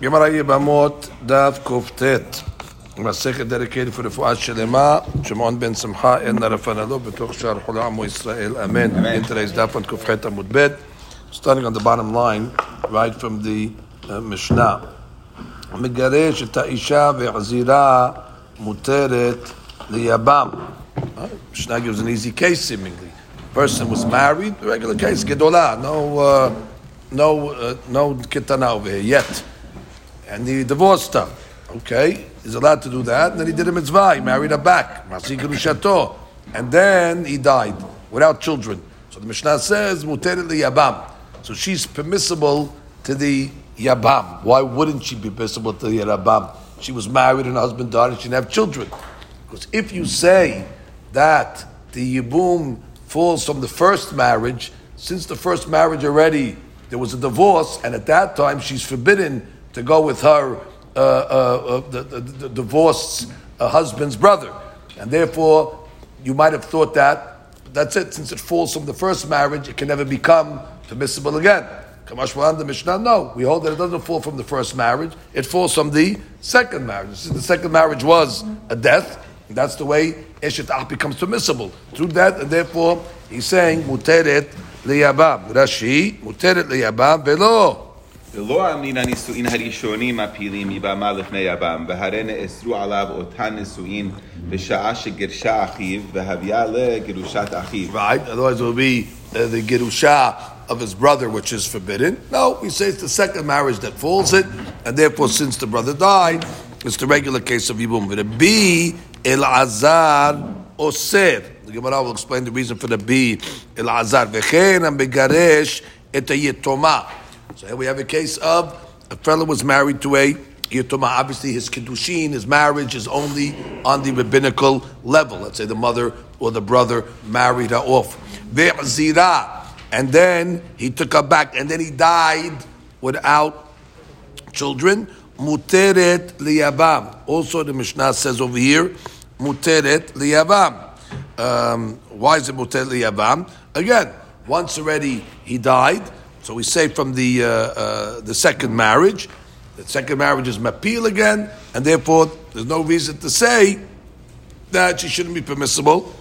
Gemara Yibamot Daf Kuftet. מסכת dedicated for רפואה שלמה, שמעון בן שמחה, אין נרפנה לו, בתוך שער חולה עמו ישראל, אמן. In today's דף on כ"ח עמוד ב', starting on the bottom line, right from the uh, משנה. מגרש את האישה והחזירה מותרת ליבם. Mishnah gives an easy case seemingly. Person was married, regular case, gedola, no, uh, no, uh, no kitana over here yet. And he divorced her. Okay, he's allowed to do that. And then he did a mitzvah, he married her back. And then he died without children. So the Mishnah says, yabam. So she's permissible to the yabam. Why wouldn't she be permissible to the yabam? She was married and her husband died and she didn't have children. Because if you say that the yibum falls from the first marriage, since the first marriage already there was a divorce, and at that time she's forbidden to go with her uh, uh, uh, the, the, the, divorced uh, husband's brother, and therefore you might have thought that that's it. Since it falls from the first marriage, it can never become permissible again. The Mishnah, no, we hold that it doesn't fall from the first marriage; it falls from the second marriage. Since the second marriage was a death, that's the way Eshet Ach becomes permissible through that, and therefore he's saying Muteret liyabam. Rashi Muteret liyabam velo. ולא אמרין הנישואין הראשונים הפעילים מבמה לפני יבם, והרי נאסרו עליו אותן נישואין בשעה שגירשה אחיו, והביאה לגירושת אחיו. Right, otherwise it will be uh, the girusha of his brother, which is forbidden. No, we say it's the second marriage that falls it, and therefore since the brother died, it's the regular case of Yibum. But a B, El Azar Oser. The Gemara will explain the reason for the B, El Azar. Vechen and Begaresh et Yetoma. So here we have a case of a fellow was married to a Yetoma. Obviously, his Kiddushin, his marriage is only on the rabbinical level. Let's say the mother or the brother married her off. Ve'zira. And then he took her back, and then he died without children. Muteret liyabam. Also, the Mishnah says over here, muteret liyabam. Um, why is it muteret liyabam? Again, once already he died, so we say from the uh, uh, the second marriage, the second marriage is mapil again, and therefore there's no reason to say that she shouldn't be permissible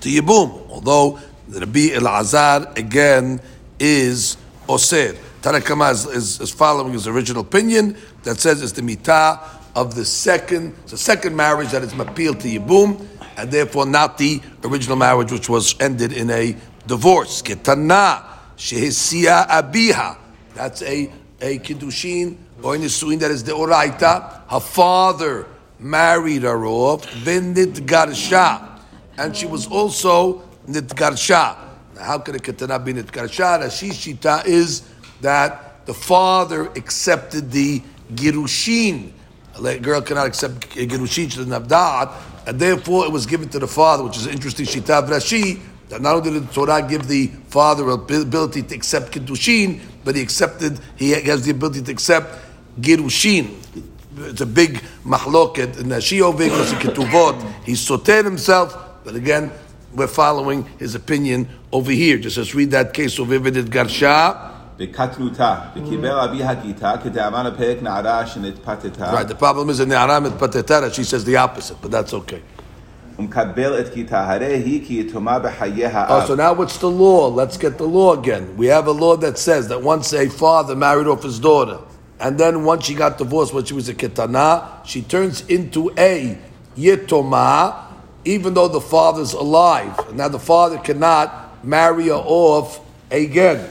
to yibum. Although the Rabbi Elazar again is osir. Tanakama is, is, is, following his original opinion that says it's the mitah of the second, the second marriage that is mapil to yibum, and therefore not the original marriage which was ended in a divorce. Ketana shehisia abiha. That's a a kiddushin or nisuin that is the oraita. Her father married her off, v'nit garsha, and she was also nitgarsha. Now, how can a ketana be nitgarsha? Rashi shita is that the father accepted the girushin. A girl cannot accept girushin; she doesn't have da'at, and therefore it was given to the father, which is an interesting shita of Rashi. That not only did the Torah give the father ability to accept kiddushin, but he accepted he has the ability to accept girushin. It's a big mahloket in Rashi over because in ketuvot he soter himself, but again we're following his opinion over here. Just let's read that case of Ividit Garsha. בקטנותה, וקיבל אבי הגיתה, כדאמר הפרק נערה שנתפתתה. Right, the problem is in נערה מתפתתה, she says the opposite, but that's okay. Oh, so now what's the law? Let's get the law again. We have a law that says that once a father married off his daughter, and then once she got divorced when she was a kitana, she turns into a yitoma, even though the father's alive. And now the father cannot marry her off again.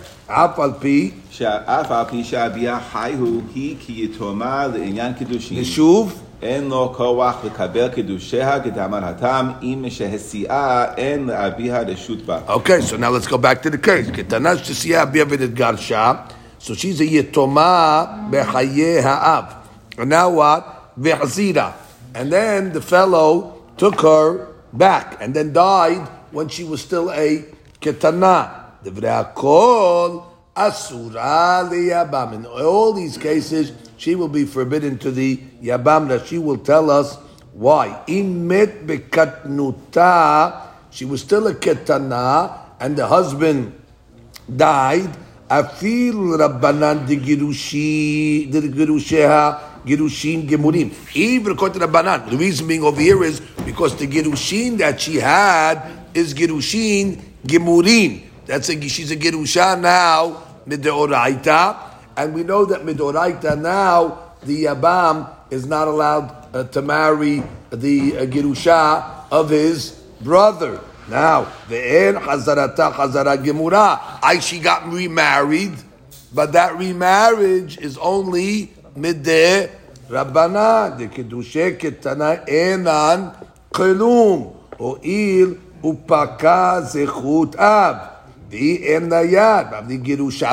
Nishub על פי, שאף על פי שאביה חי הוא, היא כי יתומה לעניין קידושין. ושוב, אין לו כוח לקבל קידושיה כדאמר התם, אם שהסיעה אין לאביה רשות בה. Okay, so now let's go back to the case. Ketana shesiya bi'avidet garsha. So she's a yetoma bechaye ha'av. And now what? Ve'hazira. And then the fellow took her back and then died when she was still a ketana. Divrei kol asura liyabam. In all these cases, she will be forbidden to the yabam. That she will tell us why. Imet bekatnuta. She was still a ketana, and the husband died. Afil Rabbanan de Girushi, de Girusheha, Girushin Gemurim. Even according to Rabbanan, the reason being over here is because the Girushin that she had is Girushin Gemurin. That's a, she's a Girusha now, Midoraita. And we know that Midoraita now, the Yabam is not allowed uh, to marry the uh, Girusha of his brother. Now, ve'en hazarata hazara gemura. I she got remarried, but that remarriage is only midde rabbana de kedushe ketana enan kelum il upaka zechut ab the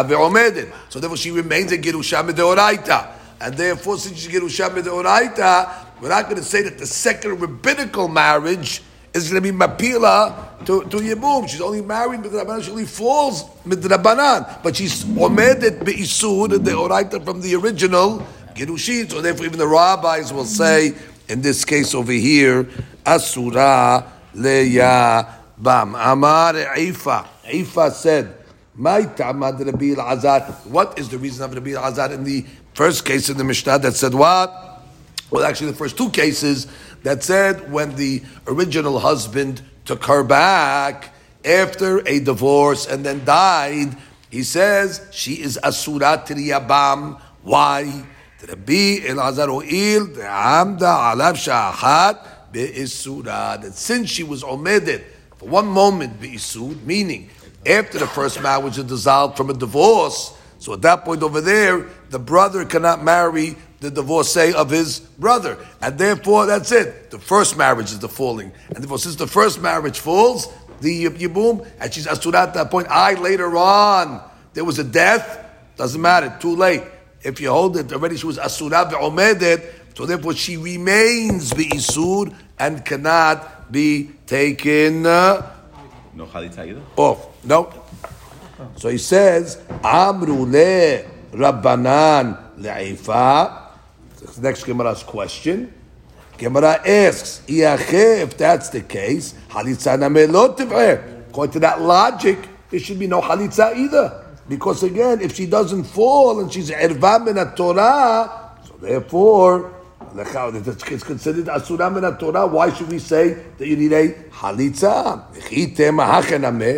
ve'omedet. So therefore she remains a gerusha medeoraita. And therefore, since she's gerusha medeoraita, we're not going to say that the second rabbinical marriage is going to be mapila to, to Yibum. She's only married midrabanan. She only falls midrabanan, but she's omedet beisud the oraita from the original gerushin. So therefore, even the rabbis will say in this case over here, asura leya bam amar eifa. Ifa said, my tamad Rabbi al What is the reason of Rabbi Azad in the first case in the Mishnah that said what? Well, actually, the first two cases that said when the original husband took her back after a divorce and then died, he says she is asurat riyabam. Why? Rabbi Elazar Oil Amda Alav Shahat. That since she was omitted for one moment Be Be'isud, meaning after the first marriage is dissolved from a divorce, so at that point over there, the brother cannot marry the divorcee of his brother. And therefore, that's it. The first marriage is the falling. And therefore, since the first marriage falls, the Yibum, and she's Asurat at that point, I later on, there was a death, doesn't matter, too late. If you hold it, already she was Asurat ve'omedet, so therefore she remains the isur and cannot be taken uh, no chalitza either? off. No. So he says, Amru le Rabbanan le'ifa next Gemara's question. Gemara asks, if that's the case, halitza namelot According to that logic, there should be no halitza either. Because again, if she doesn't fall and she's erva min Torah, so therefore, it's considered asura min Torah. Why should we say that you need a halitza?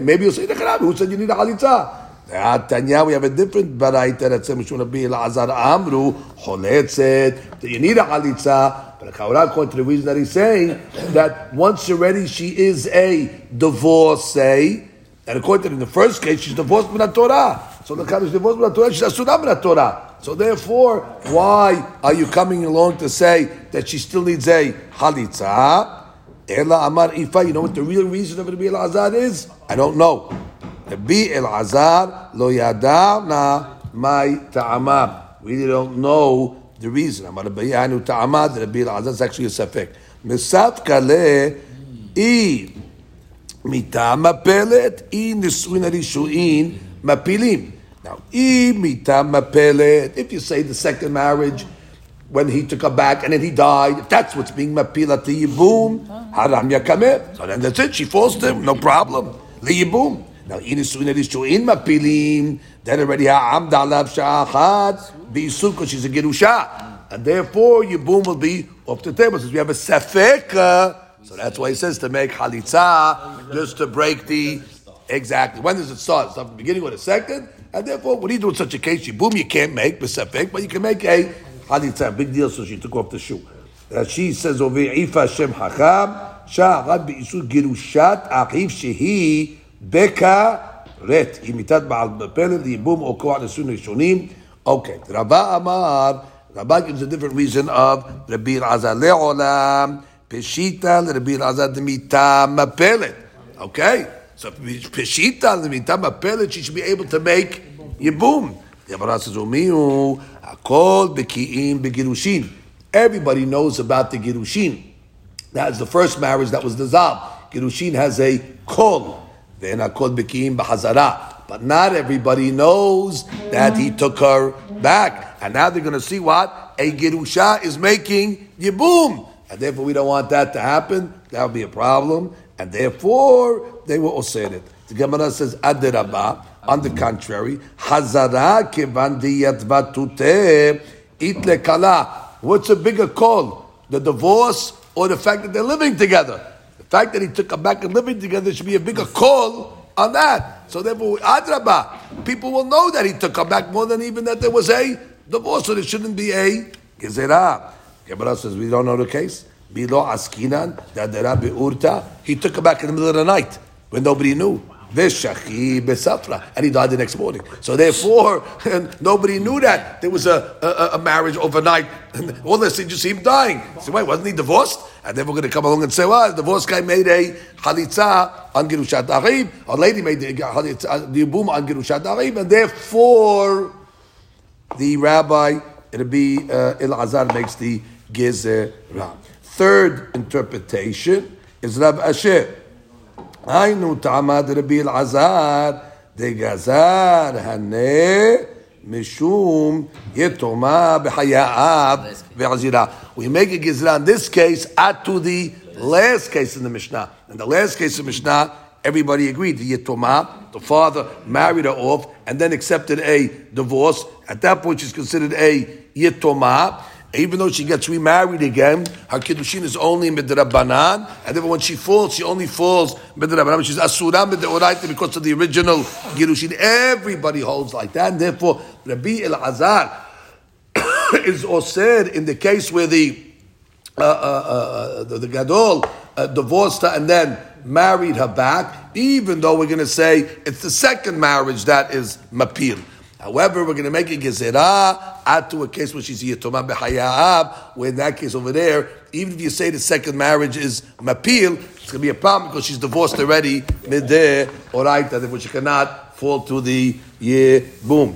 Maybe you'll say, who said you need a halitza? Tanya, we have a different baraita that says Mishun Rabbi Elazar Amru Choletzet that you need a halitza. But according to the reason that he's saying that once already she is a divorcee, and according to in the first case she's divorced from the Torah. So the kind is divorced from the Torah, she's asura the Torah. So therefore, why are you coming along to say that she still needs a halitza? Ela Amar Ifa, you know what the real reason of Rabbi Elazar is? I don't know. Rabbi Elazar lo yadavna my ta'ama. We don't know the reason. Amar Rabbi Yanu ta'ama. Rabbi Elazar is actually a safek. Misaf kale i mitam mapelet i nisuin arishuin mapilim. Now. If you say the second marriage when he took her back and then he died, if that's what's being mapila to yibum, haram yakameh. So then that's it. She forced him, no problem. Liyibum. Now, inisuin elishuin mapilim, then already ha'amda alav sha'achat, because she's a gerusha. And therefore, boom will be off the table. Since we have a safek, so that's why he says to make halitza, just to break the, exactly. When does it start? It's not the beginning or the second. And therefore, what do you do in such a case? You boom, you can't make besefek, but you can make a halitza, big deal. So she took off the shoe. She says over Ifa Hashem Hacham Sha'arad be'isur girushat achiv shehi beka ret imitat ba'al b'pele. The boom or kohat nesun rishonim. Okay, Rabba Amar. Rabba gives a different reason of Rabbi Azar le'olam peshita Rabbi Azar demita mapelet. Okay. So Peshita, the a Pelet, she should be able to make Yibum. The Beki'im Everybody knows about the Girushin. That is the first marriage that was dissolved. Girushin has a kol. Then Akol Beki'im Bahazara. But not everybody knows that he took her back. And now they're going to see what? A Girusha is making Yibum. And therefore, we don't want that to happen. That would be a problem. And therefore they osir it. The Gemara says, Adirabah. On the contrary, Hazara kevan diyatvatute itle kala. What's a bigger call? The divorce or the fact that they're living together? The fact that he took her back and living together should be a bigger call on that. So therefore, adraba, people will know that he took her back more than even that there was a divorce, so there shouldn't be a gezerah. Gemara says we don't know the case. Bilo askinan dadera beurta. He took her back in the middle of the night when nobody knew. Veshachi besafra, and he died the next morning. So therefore, nobody knew that there was a, a, a marriage overnight. All this, you just see him dying. So wait, wasn't he divorced? And then we're going to come along and say, well, the divorce guy made a halitza on Girushat Arib, a lady made the halitza, the boom on Girushat Arib, and therefore the rabbi, it'll be uh, Elazar makes the gezerah. Third interpretation is Rab Asher. היינו תעמד רבי אלעזר דגזר הנה משום יתומה בחיי האב ועזירה. We make a gizra in this case add to the last case in the Mishnah. In the last case in the Mishnah, everybody agreed. The yitoma, the father married her off and then accepted a divorce. At that point, she's considered a yitoma. Even though she gets remarried again, her kiddushin is only midrabanan, and then when she falls, she only falls midrabanan. She's asura midoraita because of the original kiddushin. Everybody holds like that, and therefore Rabbi Elazar is said in the case where the uh, uh, uh, the, the gadol uh, divorced her and then married her back. Even though we're going to say it's the second marriage that is mapil. However, we're going to make a gezerah add to a case where she's yitoma b'hayab, where in that case over there, even if you say the second marriage is mapil, it's going to be a problem because she's divorced already mideh oraita, which she cannot fall to the yibum.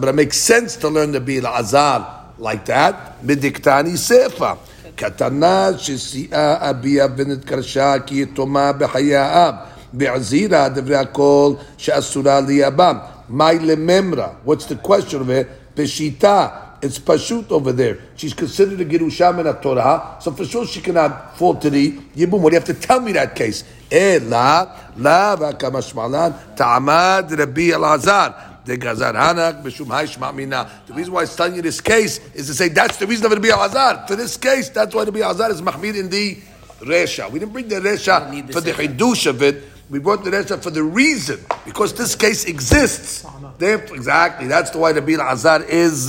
But it makes sense to learn the bil azar like that. Midiktani sefa. קטנה שסיעה אביה ונתקרשה כי יתומה בחיי האב, בעזירה דברי הכל שאסורה ליבם. My lememra. What's the question of it? Peshita. It's pashut over there. She's considered a girusham in a Torah, so for sure she cannot fall to the yibum. What do you have to tell me that case? Eh, Ela la v'akamashmalan ta'amad Rabbi Elazar. The Gazar Hanak B'Shum Haishma Mina. The reason why it's telling you this case is to say that's the reason of Rabbi Elazar. For this case, that's why Rabbi Elazar is Mahmid in the Resha. We didn't bring the Resha for the Hidush of it We brought the Resha for the reason, because this case exists. Therefore, exactly, that's the why the Bil Azar is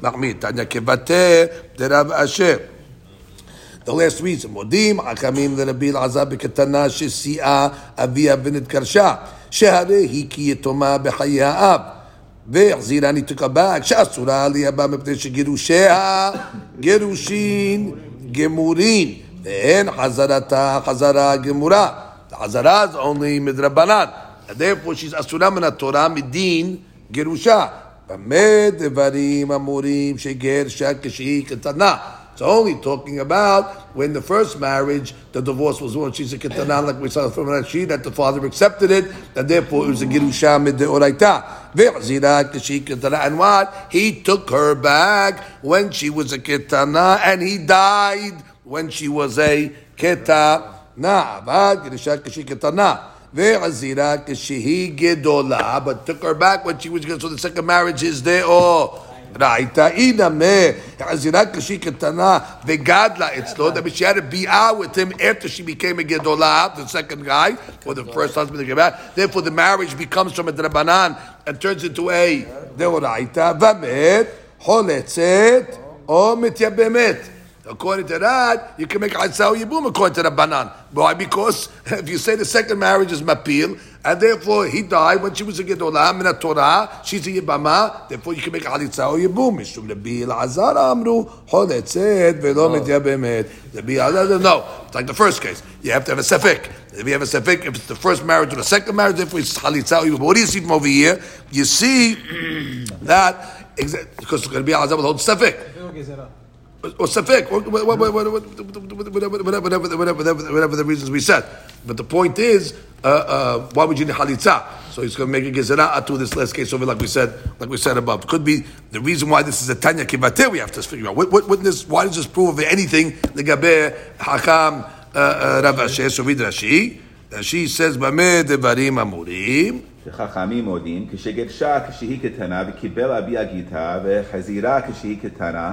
Mahmid. Tanya Kevate, the Rav Asher. The last reason, מודים חכמים לרבי אלעזר בקטנה שסיעה אביה ונתקרשה, שהרי היא כי יתומה בחיי האב. והחזירה ניתוקה back, שאסורה ליבה מפני שגירושיה גירושין גמורין, ואין חזרתה חזרה גמורה. Hazara is only midrabanan. And therefore she's asura min Torah midin gerusha. It's only talking about when the first marriage, the divorce was one. She's a ketana, like we saw from Rashi, that the father accepted it, and therefore it was a girusha ketana. And what? He took her back when she was a ketana, and he died when she was a ketana. Na but Girishat Kashi Ketana. Ve'azira Kashihi Gedola, but took her back when she was going. So the second marriage is there. Oh. ראיתה אינמה, חזירה כשהיא קטנה וגדלה אצלו, that she had to be out with him after she became a gedolah, the second guy, or the first husband came back. Therefore the marriage becomes from a drabanan and turns into a deoraita, vamet, חולצת או מתייבמת. According to that, you can make Atzau Yibum according to the Banan. Why? Because if you say the second marriage is Mapil, and therefore he died when she was a Gedolah, Min Torah, she's a Yibama, therefore you can make Atzau Yibum. Mishum Lebi Azar Amru, Hodetzet, Velo oh. Mitya Bemet. Lebi Azar, no. It's like the first case. You have to have a Sefik. If you have a Sefik, if it's the first marriage or the second marriage, therefore it's Chalitzau Yibum. What do you see from over here? You see that, because it's going to be Azar with hold Sefik or safek, whatever, whatever, the reasons we said. But the point is, uh, uh, why would you need halitza? So he's going to make a gezerah to this last case over, like we said, like we said above. Could be the reason why this is a tanya kivateh. We have to figure out what, what, what this, why does this prove of anything? The gabe hakam uh, Rav Asher so read Rashi. Rashi says, "Bameh devarim amurim." וחכמים מודים, כשגרשה כשהיא קטנה וקיבל אביה גיתה וחזירה כשהיא קטנה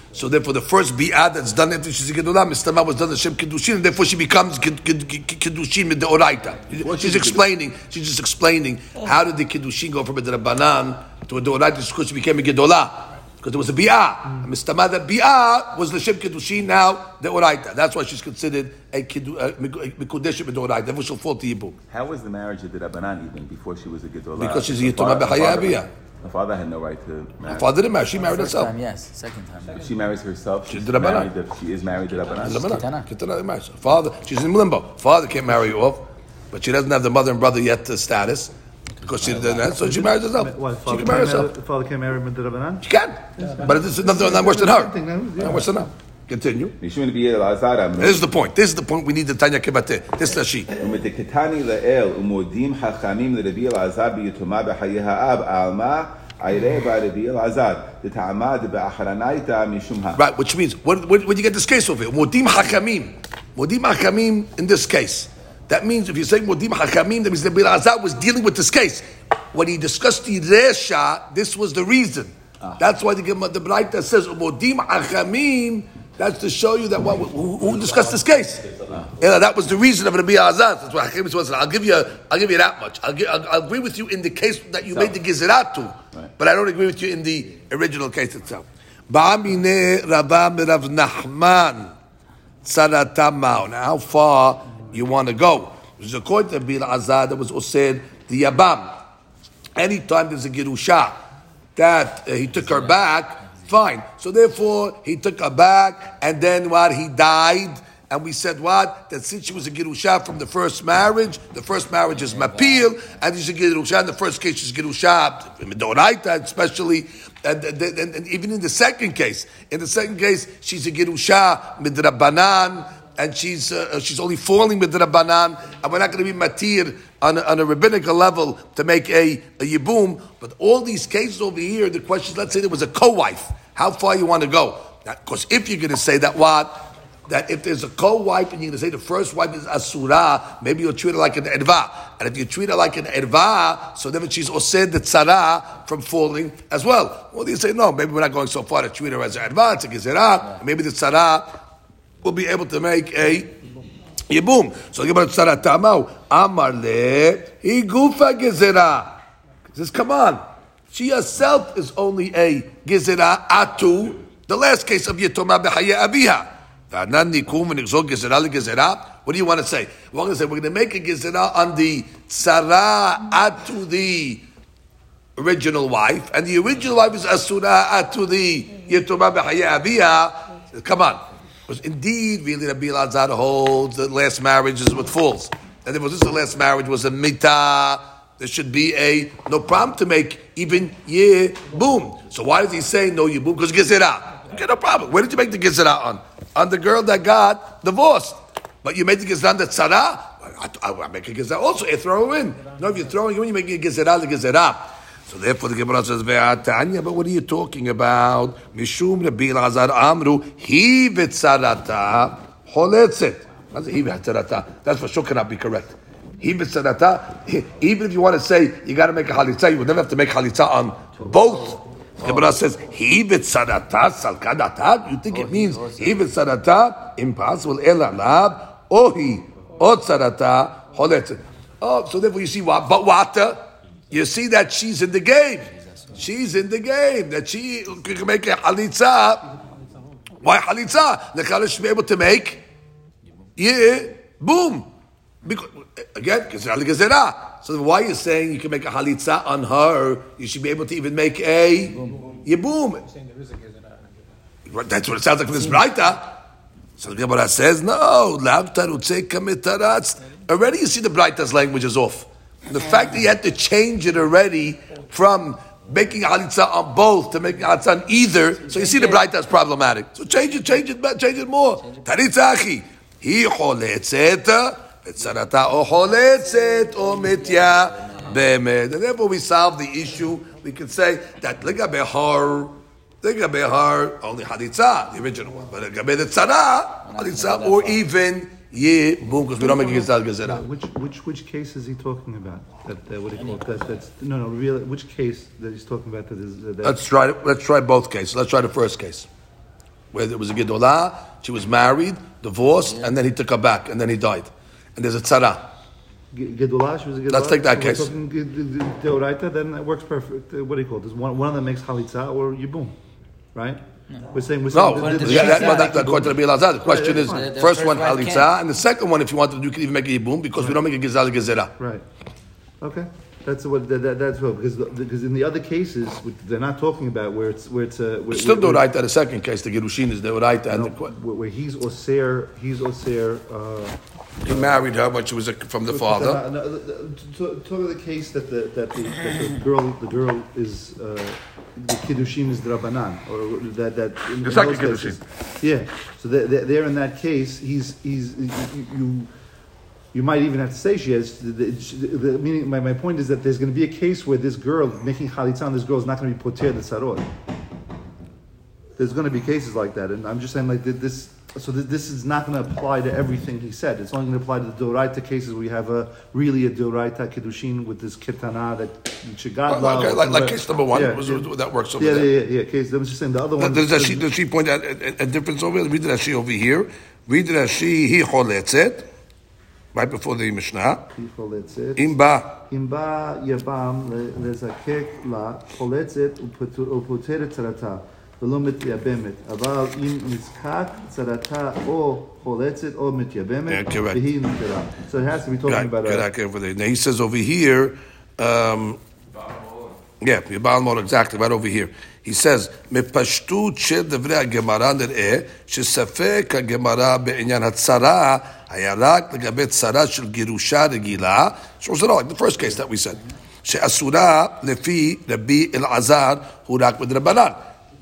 so therefore the first bi'ah that's done after she's a gedolah, Mistama was done the Shem Kiddushin, and therefore she becomes with the Oraita. She's explaining, she's just explaining how did the Kiddushin go from a Rabbanan to a Oraita because she became a gedolah. Because there was a bi'ah. Mistama, that bi'ah was the Shem Kiddushin, now the Oraita. That's why she's considered a Kiddu- a Mikudeshim with the Oraita. Therefore she'll fall to Yibum. How was the marriage of the Rabbanan even before she was a Gedolah? Because she's a Her Yitomah father- father- Abiyah. Her father had no right to marry. Her father didn't marry, she married herself. time, yes. Second time. If she marries herself, she's She's the Rabbanan. married. to- She is married to Rabbanan. Ketana. Ketana marriage. Father, she's in limbo. Father can't marry you off, but she doesn't have the mother and brother yet uh, status because she didn't. have- So she marries herself. What, She father can marry can't marry, herself. father can't marry Midrabanan? She can, but it's nothing not worse than her. Something, no? Yeah. Not worse than her. Continue. משום נביאי אלעזר אמרו, This is the point. This is the point we need the Tanya Kebate. This is she. ומתקתני לאל ומודים חכמים לרבי אלעזר ביתומה בחיי האב, על מה עירה ברבי אלעזר, דתעמד באחרנייתא משום ה. Right, which means, what, what, what do you get this case over here? Modim Hakamim. Modim Hakamim in this case. That means if you say Modim Hakamim, that means that Bilazar was dealing with this case. When he discussed the Resha, this was the reason. That's why the, Gemara- the Braita says Modim Hakamim. that's to show you that what, who, who discussed this case. Yeah, that was the reason of Rabbi Azaz. That's why Hakim was. I'll give you. I'll give you that much. I'll, give, I'll, I'll agree with you in the case that you made the Gezerat to, but I don't agree with you in the original case itself. Ba'amine Rabba Rav Nachman Tzaratamau. Now, how far you want to go? There's a court of Azad that was Osed the Yabam. Anytime there's a Girusha that uh, he took her back, fine. So therefore, he took her back, and then what? He died. And we said what? That since she was a Girusha from the first marriage, the first marriage is Mapil, and she's a Girusha. In the first case, she's Girusha, Midoraita especially. And, and, and, and even in the second case, in the second case, she's a Girusha, Midrabanan, and she's uh, she's only falling Rabbanan, and we're not going to be matir on a, on a rabbinical level to make a, a yibum. But all these cases over here, the question is, let's say there was a co-wife. How far you want to go? Because if you're going to say that what? That if there's a co-wife and you're going to say the first wife is asura, maybe you'll treat her like an erva. And if you treat her like an erva, so then she's osed the tzara from falling as well. Well, you say, no, maybe we're not going so far to treat her as an erva, it's a gezerah. Maybe the tzara will be able to make a yibum. So Gemara Tzara Tamau Amar le he gufa gezerah. He says, come on, she herself is only a gezerah atu. The last case of Yetoma b'Haye Abiha. V'anan nikum v'nigzol gezerah legezerah. What do you want to say? We're going to say we're going to make a gezerah on the tzara atu the original wife, and the original wife is asura atu the Yetoma b'Haye Abiha. Come on. Because indeed, really, Rabbi Elazar holds that last marriage is what falls. And if this the last marriage was a mita, there should be a no problem to make even yeah boom. So why does he say no you boom? Because gezerah. Okay, no problem. Where did you make the gezerah on? On the girl that got divorced. But you made the gezerah on the tzara. I, I, I make a gezerah also. You throw in. No, if you're throwing in, you make a gezerah the gezerah. So therefore the Gemara says, Ve'atanya, but what are you talking about? Mishum Rabbi Elazar Amru, he v'tzarata v'tzarata. That's for sure cannot be correct. He v'tzarata, he- even if you want to say you got to make a halitza, you would never have to make halitza on both. The Gemara says, he v'tzarata salkadata. You think it means he v'tzarata? Impossible. Ela lab, ohi, o tzarata choletzet. Oh, so therefore you see what? But water. You see that she's in the game. She's in the game. That she can make a halitza. Why halitza? The Kala should be able to make. Yeah, boom. Because, again, gezerah. So why are you saying you can make a halitza on her? You should be able to even make a yibum. Right, That's what it sounds like from this Braita. So the Gemara says, no, lav tarutze kamitaratz. Already you see the Braita's language is off. The fact that you had to change it already from making halitza on both to making halitza on either, so you see the Braita is problematic. So change it, change it, change it more. Taritzachi. He Betzarata o choletzet o mitya bemed. And therefore we solve the issue. We can say that ligabe har, ligabe har, only haditza, the original one. But ligabe the tzara, haditza, or even ye boom, because we don't make a gizal gezerah. Which, which, which case is he talking about? That, uh, what do you call it? That, that's, no, no, really, which case that he's talking about that is, that? Let's try. Let's try both cases. Let's try the first case, where there was a gedolah. She was married, divorced, and then he took her back, and then he died. And there's a tzara. Ge- Gedulah, she was a Gedulah. Let's take that case. Deoraita, then that works perfect. Uh, What do you call it? There's one, one of them makes chalitza or yibum, right? We're saying, we're No, saying. What the- did the- yeah, she that, well, that, that according to the Elazar. The question that's is. The- the first first one wife halitza, and the second one, if you wanted to, you could even make a yibum because we don't make a gizal gezerah. Right. Okay. That's what that, that, that's what because because in the other cases which they're not talking about where it's where it's a where, Still where, do right the second case. The gerushin is the right no, the, where, where he's osir he's osir. Uh, he married her when she was a, from the father. No, no, the- the- Talk talk of the case that the that the, that the girl the girl is uh, the kiddushin is drabanan or that that in, The in second those cases- Yeah. So they're, they're, they're in that case. He's he's you. you you might even have to say she has. The, the, the, meaning, my, my point is that there's going to be a case where this girl making chalitza, this girl is not going to be poter the sarot. There's going to be cases like that, and I'm just saying like this. So this, this is not going to apply to everything he said. It's only going to apply to the doraita cases where you have a really a doraita kiddushin with this kitana that shigadla. Well, okay, like, like case number one, Yeah, was- yeah. that works over Yeah, there. yeah, yeah, yeah. Case. I was just saying the other one. Does, does, she, does she point out a, a, a difference over here? Read Rashi over here. Read Rashi, he choletzet, right before the Mishnah. That's it. Im ba, אם בא יבם לזקק לה, חולצת ופוטר- ופוטרת צרתה, ולא מתייבמת. אבל אם נזקק צרתה או חולצת או מתייבמת, Yeah, correct. והיא נפטרה. So it has to be talking right, about correct, a... over there. Now he says over here, um, yeah, Yibal Mor, exactly, right over here. He says, מפשטות של דברי הגמרא נראה שספק הגמרא בעניין הצרה היה רק לגבי צרה של גירושה רגילה, shows it all, like the first case that we said, שאסורה לפי רבי אלעזר הוא רק בדרבנן.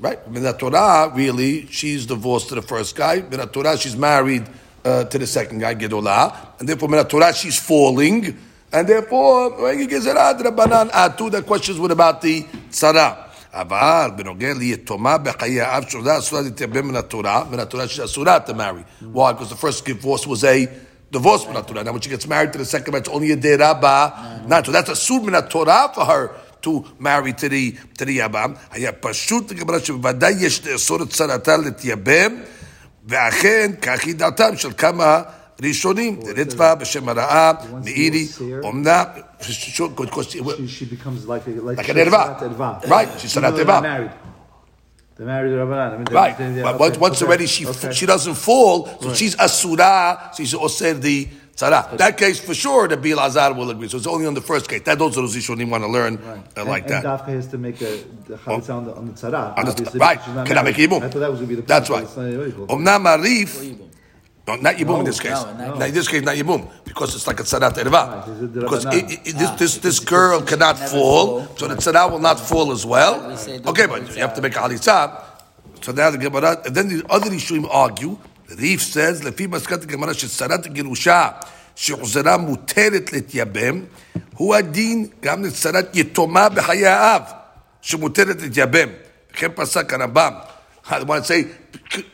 Right? In the Torah, really, she's divorced to the first guy. In the Torah, she's married uh, to the second guy, Gedolah. And therefore, in the Torah, she's falling. And therefore, when you get Zerah, Rabbanan, Atu, the questions were about the Tzara. אבל בנוגע ליתומה בחיי האב שעודה אסורה להתייבם מן התורה, מן התורה שאסורה to marry. Why? Because the first divorce was a divorce מן התורה. Now when she gets married to the second it's only a deraba. Not so that's sud מן התורה for her to marry to the, to. היה פשוט לגמרי שבוודאי יש לאסור את צרתה להתייבם, ואכן כך היא דעתם של כמה ראשונים, רצפה בשם הרעה, מאירי, אומנם, She, she becomes like a... Like, Like an she's erva. sarat erva. Right, she's Even sarat though erva. They're married. They're married to Rabbanan. I mean, they're- Right, they're- yeah, but okay, once, once okay, already she okay. she doesn't fall, so she's asura, she's osir the tzara. That case for sure, the Bil Azar will agree. So it's only on the first case. That those are those Rishonim want to learn uh, like and, that. And Dafka has to make a the chalitza on the on the tzara. On the- obviously, right, because she's not can I make married. yibum? I thought that was going to be the That's point, right. but it's Not Yibum no, in this case. Not. In this case, not Yibum. Because it's like a Tzadat Erva. Right, because this, this, this girl cannot fall, so the Tzadat will not fall as well. Okay, but you have to make a Halitzah. So now the Gemara, and then the other Yishuim argue, the Rif says, Lefi Maskat Gemara, She Tzadat Gerusha, She Uzzara Muteret Let Yabem, Hu din Gam Let Tzadat Yitoma B'Haya Av, She Muteret Let Yabem, Pasak Anabam. I want to say,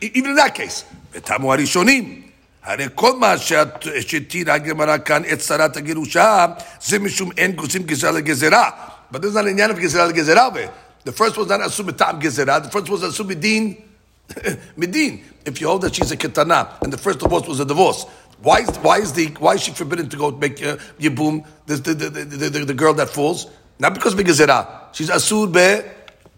even in that case, ותמו הראשונים הרי כל מה שאת- שהתירה הגמרא כאן את צרת הגירושה, זה משום אין גוזים גזרה לגזרה. But this is not an עניין of גזרה לגזרה. The first was not assume בטעם גזרה, the first was assume מדין, מדין. If you hold that she's a ketana, and the first divorce was a divorce, why is, why is, the, why is she forbidden to go make uh, yibum, the, the, the, the, the, the girl that falls? Not because of gezerah. She's asur be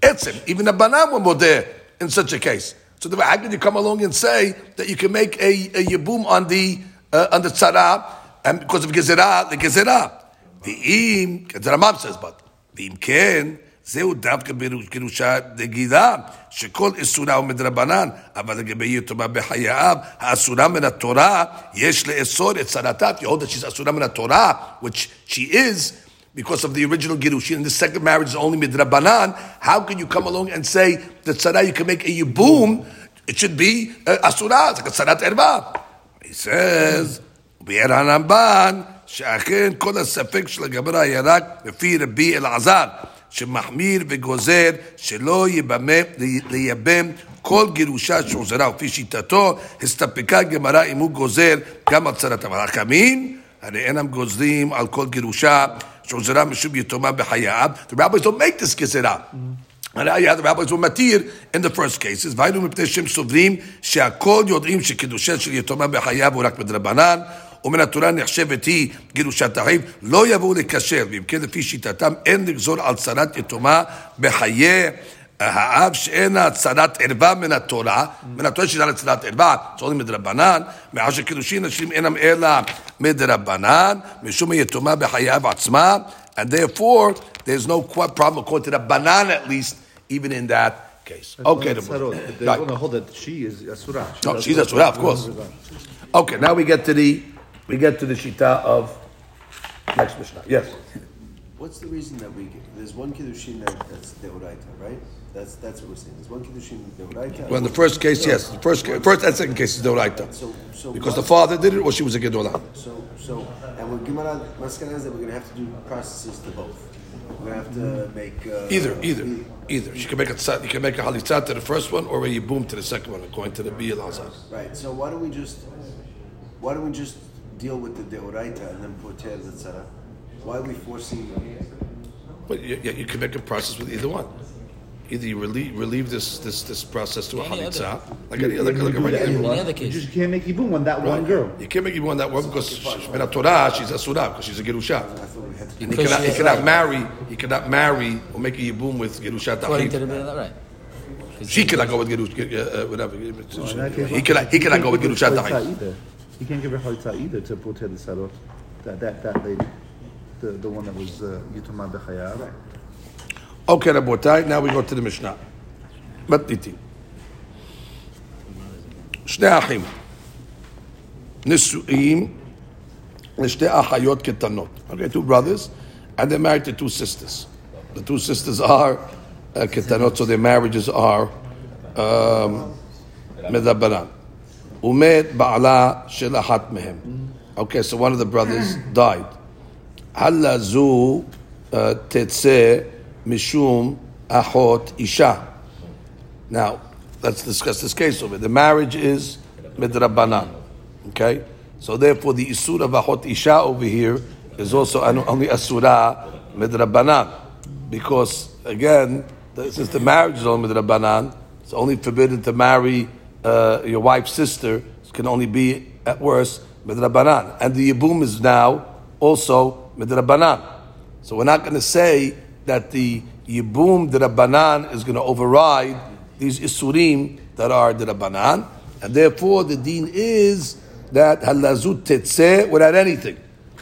etzem. Even a banan were modeh in such a case. So the, how can you come along and say that you can make a, a yibum on the uh, on the tzara and because of gezerah, the gezerah? The im, the Ramam says, but the im ken. זהו דווקא בגירושה דגידה, שכל איסורה הוא מדרבנן, אבל לגבי יתומה בחיי האב, האסורה מן התורה, יש לאסור את צרתה, you hold that she's אסורה מן התורה, which she is, because of the original Girushin, and the second marriage is only midrabanan, how can you come along and say that tzara you can make a yibum, it should be uh, asura, it's like a tzarat erva. He says, וביאר הרמב"ן, שאכן כל הספק של הגמרא היה רק לפי רבי אלעזר, שמחמיר וגוזר שלא יבמה, לייבם כל גירושה שהוזרה, לפי שיטתו, הסתפקה גמרא אם הוא גוזר גם על צרת אבל החכמים, הרי אינם גוזרים על כל גירושה שהוזרה משום יתומה בחייו. The rabbis don't make this גזירה. הראיה, the rabbis were מתיר in the first cases, והיינו מפני שהם סוברים שהכל יודעים שקידושה של יתומה בחייו הוא רק מדרבנן, ומן התורה נחשבת היא גירושת אחיו, לא יבואו לקשר, ואם כן לפי שיטתם אין לגזור על צרת יתומה בחיי האב שאינה צרת ערווה מן התורה, מן התורה שאינה צרת ערווה, צורים מדרבנן, מאחר שקידושין נשים אינם אלא מדרבנן, משום היתומה בחייו עצמה, and therefore there's no problem according to the banan at least, even in that case. Okay, the They right. want to hold that she is asura. No, she's asura, of course. Okay, now we get to the we get to the shita of next Mishnah. Yes. What's the reason that we get, there's one kiddushin that, that's deoraita, right? That's that's what we're saying. There's one kiddushin deoraita. Well, in the first case, yes. The first, first and second case is Doraita. So so Because the father did it or she was a Gedolah. So so and we're Gemara Maskana is that we're gonna have to do processes to both. We're gonna have to make uh, Either, either, either. She can make a you can make a halitzat to the first one or a boom to the second one, according to the Bil Right. So why don't we just why don't we just deal with the deoraita and then poter the tzara? Why are we forcing? But you, you you can make a process with either one. Either you relieve, relieve this, this, this process to a Any other. halitzah, like any other, like a regular In yibum. the You just can't make ibum on that one girl. You can't make yibum on that one because she's a Torah, she's a surah, because she's a gerusha. I thought we had to. He cannot, he cannot right. marry, he cannot marry or make a yibum with gerushat according to achiv. the right? She cannot go with gerush, uh, whatever. In case, He cannot, he cannot go with can't give her gerushat chalitza achiv. either. He can't give her chalitza either to poter the sarot. That that that lady, the the one that was uh, yituma bechayav. Okay, Rabotai, now we go to the Mishnah. מתניתים. שני אחים נשואים לשתי אחיות קטנות. Okay, two brothers, and they're married to two sisters. The two sisters are uh, קטנות, so their marriages are um, מדברן. ומת בעלה של אחת מהם. Okay, so one of the brothers died. הלה זו uh, תצא mishum achot isha. Now, let's discuss this case of it. The marriage is midrabanan. Okay? So therefore, the isur of achot isha over here is also only asura midrabanan. Because, again, since the marriage is only midrabanan, it's only forbidden to marry uh, your wife's sister. It can only be, at worst, midrabanan. And the yibum is now also midrabanan. So we're not going to say that the Yibum the Rabbanan is going to override these Isurim that are the Rabbanan, and therefore the deen is that Halazut Tetzeh without anything.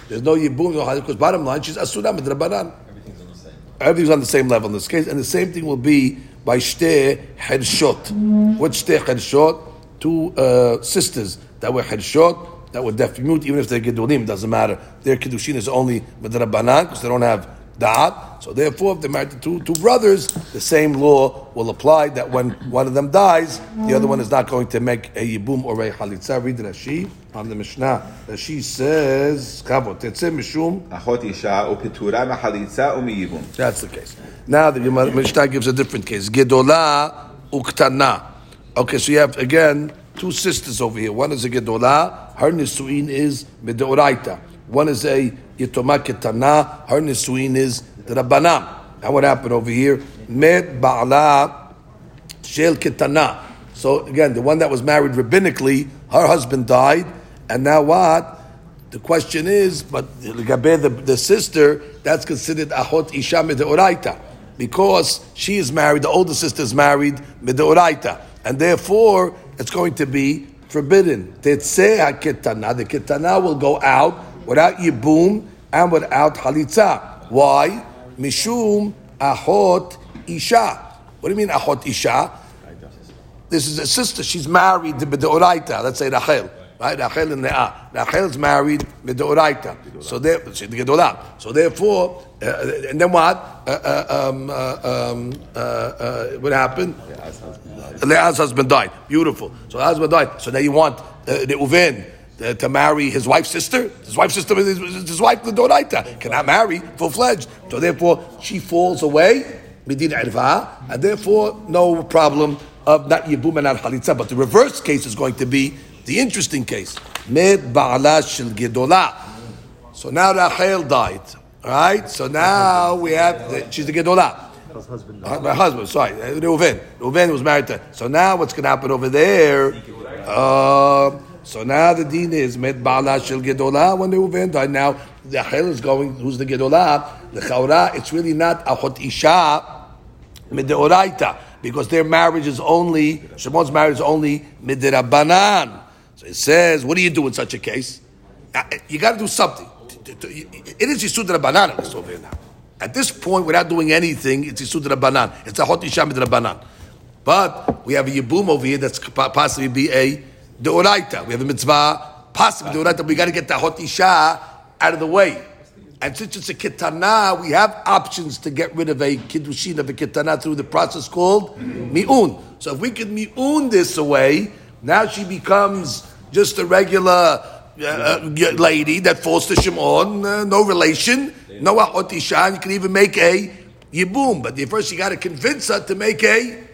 There's no Yibum, no Halazut, because bottom line, she's Asura with Rabbanan. Everything's on the same level in this case, and the same thing will be by Shteh Hershot. What Shteh Hershot? Two uh, sisters that were Hershot, that were deaf mute, even if they're Gedolim, doesn't matter. Their Kiddushin is only Midrabanan, because they don't have died. So therefore, if they're married to two, two brothers, the same law will apply that when one of them dies, the other one is not going to make a yibum or a halitza. Read Rashi on the Mishnah. Rashi says, mishum. That's the case. Now the Mishnah gives a different case. Gedola uktana. Okay, so you have again two sisters over here. One is a gedola. Her nisuin is medoraita. One is a yitoma ketana. Her nisuin is the rabbanam. Now what happened over here? Med ba'ala shel ketana. So again, the one that was married rabbinically, her husband died, and now what? The question is, but the, the sister, that's considered ahot isha mideoraita, because she is married, the older sister is married mideoraita, and therefore it's going to be forbidden. Tetzeh haketana, the ketana will go out without yibum and without halitza. Why? Mishum ahot isha. What do you mean ahot isha? This is a sister. She's married to B'deoraita. Let's say Rachel. Right? Rachel and Leah. Rachel is married B'deoraita. So there, she's the Gedolah. So therefore, uh, and then what? Uh, uh, um, uh, um, uh, uh, what happened? Leah's husband died. Beautiful. So the husband died. So now you want uh, the Uven uh, to marry his wife's sister. His wife's sister is is his wife, the Doraita, cannot marry full fledged. So therefore, she falls away, and therefore no problem of not yibum and not halitza. But the reverse case is going to be the interesting case. Med ba'ala shel gedolah. So now Rachel died. Right? So now we have the, she's the gedolah. His husband. My husband, sorry, uh, Reuven. Reuven was married to. So now what's going to happen over there? Uh, so now the deen is met ba'ala shel gedolah when Reuven died. Now the hell is going. Who's the gedolah? The chaura. It's really not achot isha mideoraita because their marriage is only Shimon's marriage is only midirabanan. So it says, what do you do in such a case? You got to do something. It is Yisud Rabbanan in over here now. At this point, without doing anything, it's Yisud Rabbanan. It's a Hot Isha Rabbanan. But we have a Yibum over here that's possibly be a Deoraita. We have a mitzvah, possibly Deoraita. We got to get the Hot Isha out of the way. And since it's a kitana, we have options to get rid of a kiddushin of a kitana through the process called mi'un. So if we can mi'un this away, now she becomes just a regular uh, uh, lady that falls to Shimon, uh, no relation, no ahot isha, you can even make a yibum. But first you got to convince her to make a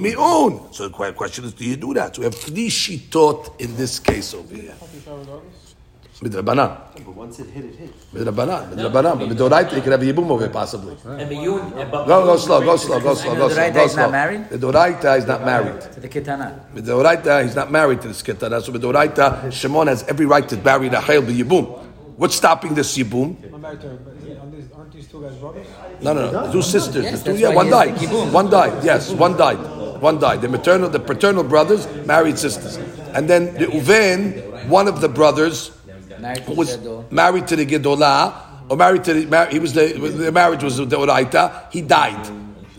mi'un. So the que- question is, do you do that? So we have three shitot in this case over here. Midrabanan. But once it hit, it hit. Midrabanan. Midrabanan. But Midoraita, you can have a yibum over possibly. And Biyun, uh, but- Go, go slow, go slow, go slow, And go the slow, Doraita is not married? The Doraita is not married. To the Kitana. The Doraita, he's not married to this Ketana. So the Doraita, Shimon has every right to marry Rachel the Yibum. What's stopping this Yibum? I'm married to her, but is it, aren't, these, two guys brothers? No, no, no. Two sisters. Yes, two, yeah, one died. One died. Yes, one died. One died. The maternal, the paternal brothers married sisters, and then the Reuven, one of the brothers, Married was married to the Gedolah, or married to the, he was the, the marriage was the Oraita, he died.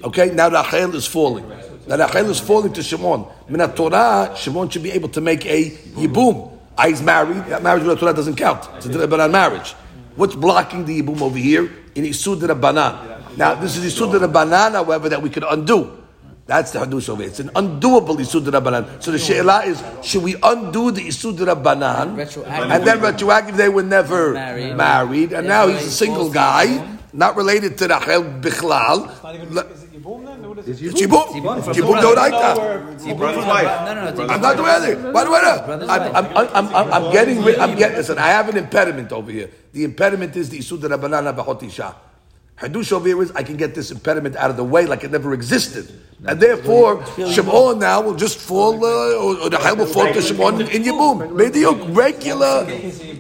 Okay, now Rachel is falling. Now Rachel is falling to Shimon. Minat Torah, Shimon should be able to make a Yibum. Ah, he's married, that marriage with Torah doesn't count. It's a marriage. What's blocking the Yibum over here? In Isud Rabbanan. Now, this is Isud Rabbanan, however, that we could undo. That's the hadush over here. It's an undoable Isud Rabbanan. So the she'elah is, should we undo the Isud Rabbanan? And then retroactive, they were never Married. married. and now he's a single guy, not related to Rachel Bichlal. It's not even, Le- is it Yibum then? What is Is it? you? Chibum. Zibum from Chibum the Doraita. Zibum wife. No, no, no. I'm not doing anything. By the way, no. I'm, I'm, I'm, I'm, I'm getting rid, I'm getting, listen, I have an impediment over here. The impediment is the Isud Rabbanan B'chot Isha. Hadush over here is I can get this impediment out of the way like it never existed. And therefore, Shimon now will just fall, uh, or, or the Hayel will fall to Shimon in Yibum. Mediocre, regular,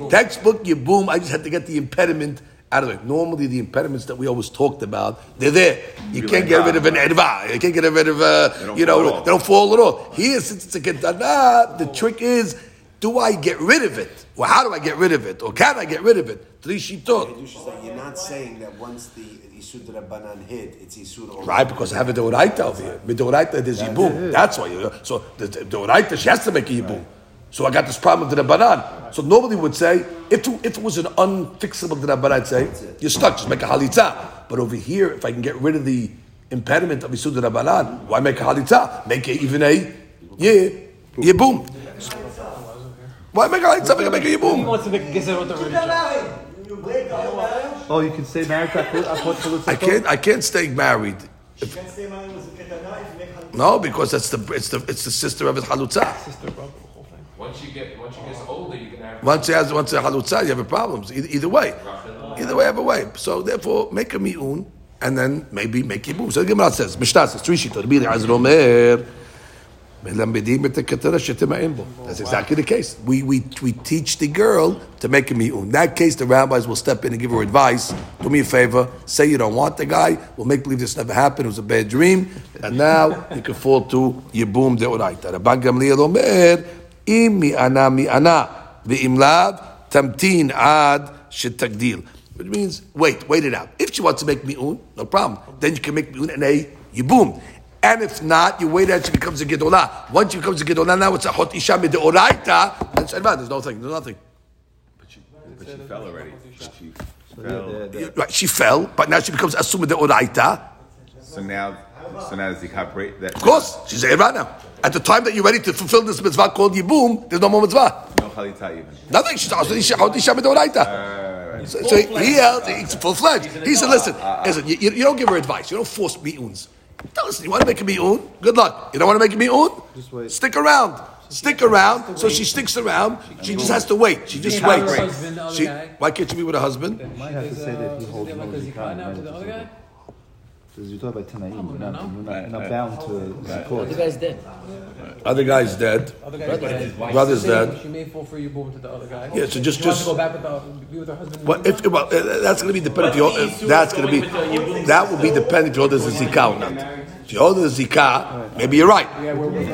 textbook Yibum. I just had to get the impediment out of it. Normally, the impediments that we always talked about, they're there. You can't get rid of an erva. You can't get rid of, uh, you know, they don't fall at all. Here, since it's a ketana, the trick is, do I get rid of it? Well, how do I get rid of it? Or can I get rid of it? Three shitot. Hadush is like, you're not saying that once the Isud Rabbanan hit, it's Isud Olam. Right, because I have a deoraita over here. With deoraita, there's yibum. That's why. You, so the the deoraita, she has to make a yibum. So I got this problem with the rabbanan. So nobody would say if it, if it was an unfixable rabbanan, I'd say you're stuck. Just make a halitza. But over here, if I can get rid of the impediment of isud rabbanan, why make a halitza? Make it even a yeah yibum. Why make a halitza? Make a, make a He yibum. wants to make a guess at what the religion Oh, you can say married to Achot Achot I can't I can't stay married. If- no, because that's the it's the it's the sister of his halutza. sister, brother, the whole. Once you get once you get older, you can have. Once he has once a halutza, you have a problem. Either, either way, either way, have a way. So therefore, make a mi'un and then maybe make yibum. So the Gemara says, Mishnah says, three shitot. Rabbi Eliezer That's exactly the case. We, we, we teach the girl to make a mi'un. In that case, the rabbis will step in and give her advice. Do me a favor, say you don't want the guy, we'll make believe this never happened, it was a bad dream, and now you can fall to yibum deoraita. Rabban Gamliel Omer, אם מיענה מיענה, ואם לאו, תמתין עד שתגדיל. Which means, wait, wait it out. If she wants to make mi'un, no problem. Then you can make mi'un and a yibum. And if not, you wait until she becomes a gedolah. Once she becomes a gedolah, now it's a hot isha midoraita. Then shadma, there's nothing, there's nothing. But she, but she fell already. She Yeah, fell. the- the- Right, she fell, but now she becomes asuma deoraita. So now, so now does he cooperate? That Of course, she's a now. At the time that you're ready to fulfill this mitzvah called yibum, there's no more mitzvah. No chalitza even. Nothing. She's also Hod Isha Midoraita. So, so he held, he's full fledged. He said, listen, uh, uh, uh. listen, you, you you don't give her advice. You don't force mi'uns. Tell listen, you want to make a mi'un? Good luck. You don't want to make a mi'un? Just wait. Stick around. Stick around. So she sticks around. She just has to wait. She just She has waits. her husband, the other She, guy. why can't you be with a husband? might have to Is, say that he holds is there no Because you're talking about Tanaim, you're not, no. you're not, Right, you're not right. bound to The Zakot. guy's dead. Other guy's dead. Other guy, Brother's dead. Brother's She may- dead. She may fall for you, boom to the other guy. Yeah, so just- just- to go back with the, be with her husband. Well, if, well, that's going to be dependent. If you, that's going to be that will be dependent if you hold as a zikah or not. If you hold as a zikah, maybe you're right.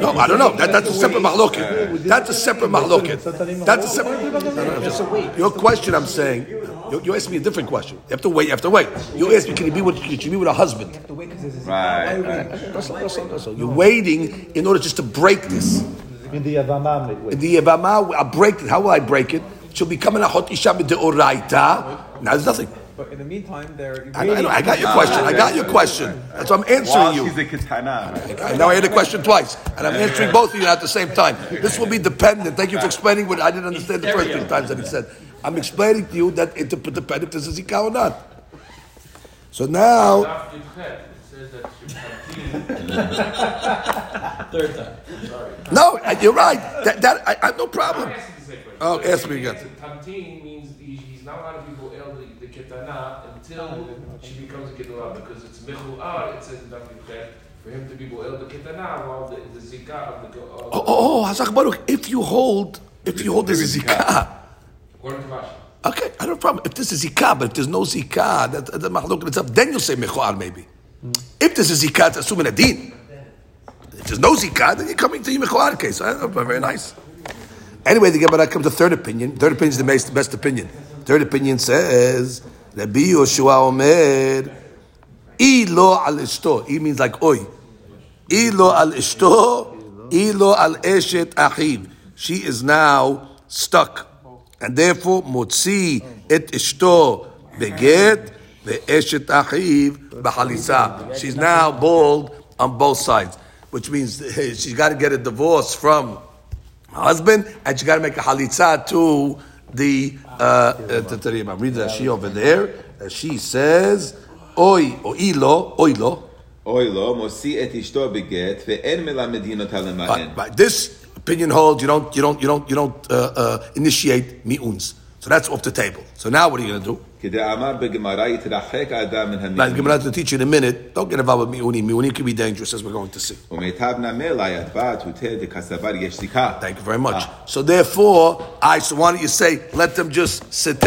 No, I don't know. That, that's a separate mahloket. That's a separate mahloket. That's a separate. No, no, no. Your question, I'm saying, you, you asked me a different question. You have to wait. You have to wait. You asked me, can you be with, can you be with a husband? The way, 'cause this is- Right, right. That's all, that's all, that's. You're waiting in order just to break this. In the Yavamah, In wait. the Yevamah, I'll break it. How will I break it? She'll become an Ahot Isha Oraita. Now there's nothing. But in the meantime, they're. I, know, I, know, I got your question. I got your question. That's what I'm answering While you. she's a katana. right? And now I heard the question twice, and I'm answering both of you at the same time. This will be dependent. Thank you for explaining what I didn't understand the first three times that he said. I'm explaining to you that it will depend if this is zikah or not. So now, Daf Yud Chet, it says that she Third time. Sorry. No, uh, you're right. That, that I, I have no problem. I'm asking the same question. Oh, ask me again. Tamtin means he's not allowed to be boel the, the ketana until she becomes a kedula because it's michu'ar, it says in Daf Yud Chet, for him to be boel the ketana while the, the zikah of the. Of, oh. oh, oh, oh Hazak Baruch, if you hold, if you hold this is zikah. According to Rashi. Okay, I don't have a problem. If this is zikah, but if there's no zikah, that, that mahluk itself, then you'll say mechuar maybe. Mm. If this is zikah, it's assuming a din. If there's no zikah, then you're coming to your mechuar case. Very nice. Anyway, the Gemara comes to third opinion. Third opinion is the best, best opinion. Third opinion says, Rabbi Yoshua Omer, I lo al ishto. I means like oi. I lo al ishto, I lo al eshet achiv. She is now stuck. And therefore, motzi et ishto beget, ve'eshet achiv b'halitza. She's now bald on both sides, which means she's got to get a divorce from her husband, and she got to make a halitza to the I am reading that Rashi over there. She says, "Oi, oilo, oilo." Oilo, mosi et ishto beget, ve'en melamedinot halemahen. This opinion holds you don't you don't you don't you don't uh, uh, initiate miuns. So that's off the table. So now what are you going to do? Now the Gemara to teach you in a minute. Don't get involved with miuni. Miuni can be dangerous, as we're going to see. Thank you very much. Ah. So therefore, I so why don't you say let them just sit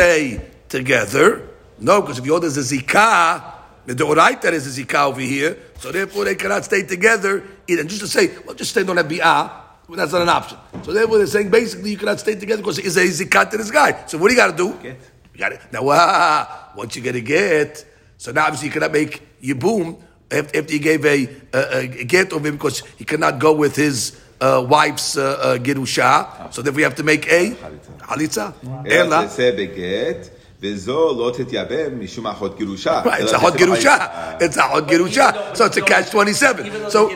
together? No, because if you order a zikah, the right that is a zikah over here. So therefore, they cannot stay together. And just to say, well, just stay on that bi'ah that's not an option. So therefore, they're saying basically you cannot stay together because it's a zikat to this guy. So what do you got to do? Get. You got it. Now, wow, once you get a get, so now obviously you cannot make yibum after he gave a, a, a get of him because he cannot go with his uh, wife's uh, uh, gerusha. So then we have to make a halitza. Ela. V'zo lo tetyabem mishum gerusha. Right, it's a hot gerusha. It's a hot gerusha. So it's a catch twenty seven. So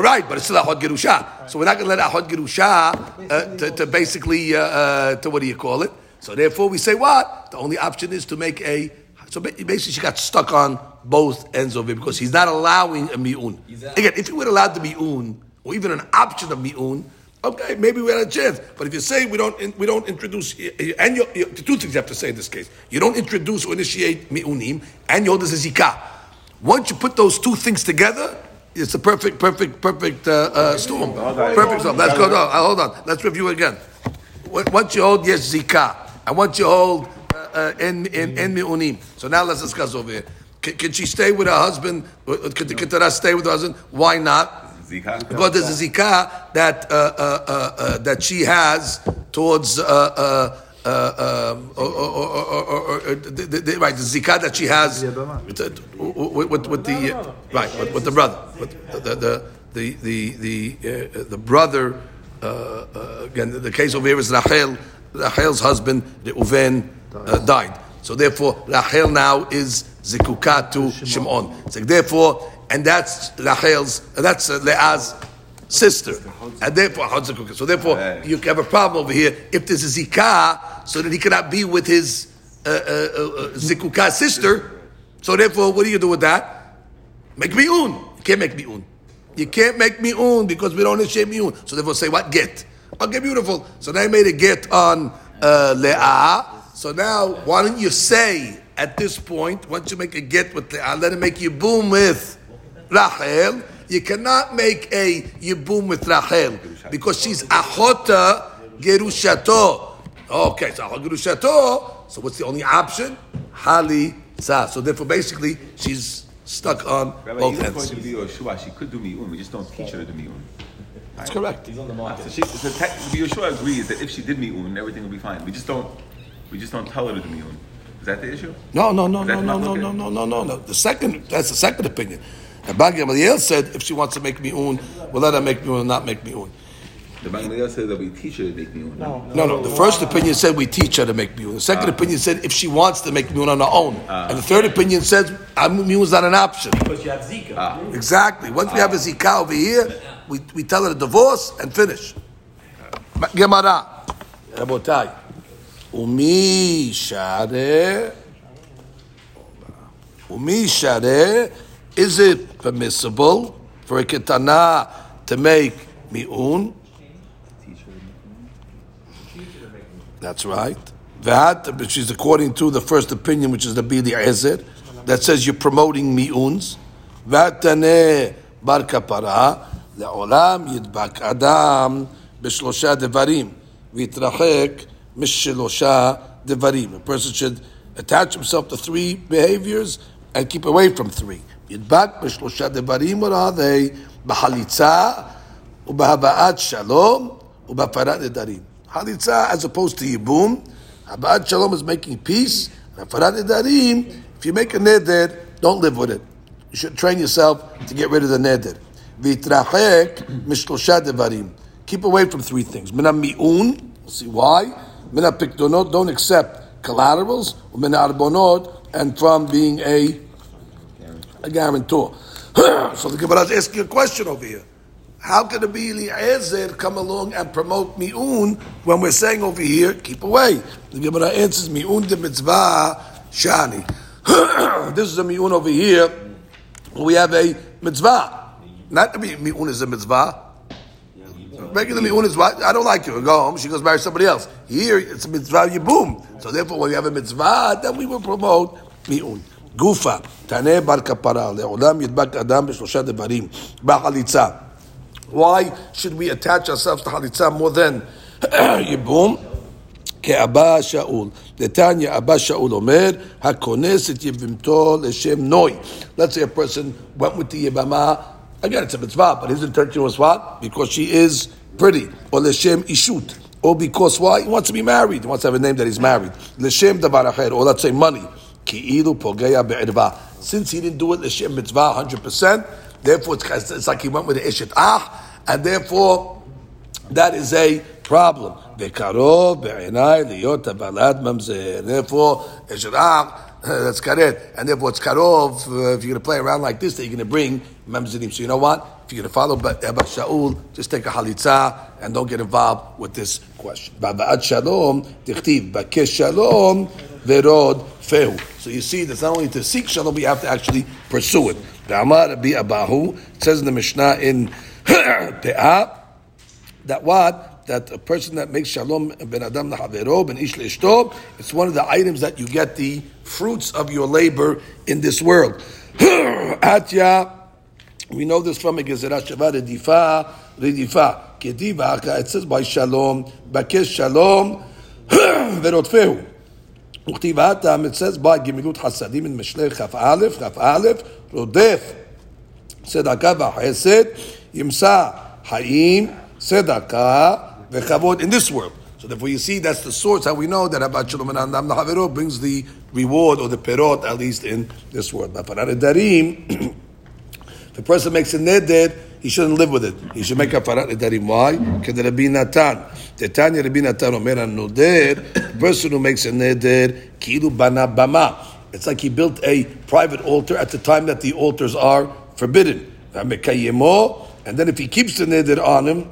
right, but it's still a hot gerusha. So we're not going to let a hot gerusha uh, to, to, basically uh, uh, to what do you call it? So therefore, we say what the only option is to make a. So basically, she got stuck on both ends of it because he's not allowing a miun. Again, if he were allowed the miun or even an option of miun okay, maybe we had a chance. But if you say we don't, we don't introduce, and you, you, the two things you have to say in this case: you don't introduce or initiate mi'unim, and you hold this as zikah. Once you put those two things together, it's a perfect, perfect, perfect uh, uh, storm. Perfect storm. Let's go. No, uh, hold on. Let's review again. Once you hold yes zikah, and once you hold uh, uh, en en en mi'unim. So now let's discuss over here. Can, can she stay with her husband? Could the Ketara stay with her husband? Why not? Because there's a zikah that uh, uh, uh, uh that she has towards. Or, the, right, the zikah that she has with, with, with the uh, right with, with, the brother, with the the the the, uh, the brother. Uh, uh, again, the case over here is Rachel. Rachel's husband the Reuven died, so therefore Rachel now is zikukat to Shimon. So therefore, and that's Rachel's that's uh, Leah's sister, and therefore. So therefore, you have a problem over here. If there's a zikah, so that he cannot be with his uh, uh, uh, zikuka sister. So therefore, what do you do with that? Make me mi'un. You can't make me mi'un. You can't make me mi'un because we don't initiate mi'un. So therefore, say what? Get. Okay, beautiful. So now you made a get on uh, le'ah. So now, why don't you say at this point, once you make a get with le'ah, let it make you boom with Rachel. You cannot make a yibum with Rachel because she's ahota gerushato. Okay, so ahota gerushato. So what's the only option? Hali sa. So therefore, basically, she's stuck on Rabbi, both even ends. according to Yoshua, she could do mi'un. We just don't teach her to do mi'un. That's correct. He's on the So market. she, so tech, Yoshua agrees that if she did mi'un, everything would be fine. We just don't, we just don't tell her to do mi'un. Is that the issue? No, no, no, no, no, no, no, no, no, no, no. The second, that's the second opinion. And Bag Gamaliel said if she wants to make mi'un, we'll let her make mi'un, or not make mi'un. The Bangladesh said that we teach her to make mi'un. No, No, no. The first opinion said we teach her to make mi'un. The second ah. opinion said if she wants to make mi'un on her own. Ah. and the third opinion says uh, mi'un is not an option. Because you have Zika. Ah. Exactly. Once we have a zika over here, we, we tell her to divorce and finish. Gemara. Rabotai. Umi share. Umi share. Is it permissible for a ketana to make mi'un? That's right. That, which is according to the first opinion, which is the Bili Ezer, that says you're promoting mi'uns. Vatane bar kapara, לעולם ידבק אדם בשלושה דברים, ויתרחק משלושה דברים. A person should attach himself to three behaviors and keep away from three. ידבק בשלושה דברים, what are they? בחליצה ובהבאת שלום ובהפרת נדרים. חליצה as opposed to ייבום, הבאת שלום is making peace, and הפרת נדרים, if you make a neder, don't live with it. You should train yourself to get rid of the neder. ויתרחק משלושה דברים. Keep away from three things. מן המיעון, see why? מן הפקדונות, don't accept collaterals, ומן הערבונות, and from being a, a guarantor. so the Gemara is asking a question over here. How can the Bili Ezer come along and promote mi'un when we're saying over here, keep away? The Gemara answers, mi'un de mitzvah shani. this is a mi'un over here. We have a mitzvah. Not mi'un is a mitzvah. Regular mi'un is what? I don't like you. Go home. She goes marry somebody else. Here, it's a mitzvah you boom. So therefore, when we have a mitzvah, then we will promote mi'un. גופה, תענה בר כפרה, לעולם ידבק אדם בשלושה דברים, בחליצה. Why should we attach ourselves to חליצה more than ייבום? כאבא שאול. נתניה אבא שאול אומר, הכונס את יבמתו לשם נוי. Let's say a person went with the יבמה, again it's a mitzvah, but his intention was what? Because she is pretty. or לשם אישות. Or because why? He wants to be married. He wants to have a name that he's married. לשם דבר אחר. Or let's say money. Ki'ilu pogeya be'erva. Since he didn't do it l'shem mitzvah 100%, therefore it's, it's, like he went with the ishet ah, and therefore that is a problem. Ve'karov be'enai liyot abalad mamzer. Therefore, ishet ah, that's karet. And therefore, it's karov. Uh, if you're going to play around like this, that you're going to bring memzidim. So you know what? If you're going to follow Abba Shaul, just take a halitza and don't get involved with this question. Ba'at shalom, tichtiv, ba'kesh shalom verod fehu. So you see, that's not only to seek shalom, we have to actually pursue it. Ba'amar Rabbi Abahu, says in the Mishnah in Pe'ah, that what? That a person that makes shalom ben adam lahavero ben ish leishto, it's one of the items that you get the fruits of your labor in this world. Atya, we know this from a gezerah shava redifa redifa kediva. It says by shalom, bakesh shalom verotfehu. וכתיב האטם, it says by גמילות חסדים in משלי כ"א, כ"א, רודף צדקה וחסד, ימצא חיים, צדקה וכבוד in this world. So therefore you see that's the source how we know that Abad Shalom and Adam Lahavero brings the reward or the perot at least in this world. But for Darim, if a person makes a neder, he shouldn't live with it. He should make a farat nedarim. Why? Because Rabbi Natan, the Tanya Rabbi Natan Omer noder, person who makes a neder, kilu bana bama. It's like he built a private altar at the time that the altars are forbidden. And then if he keeps the neder on him,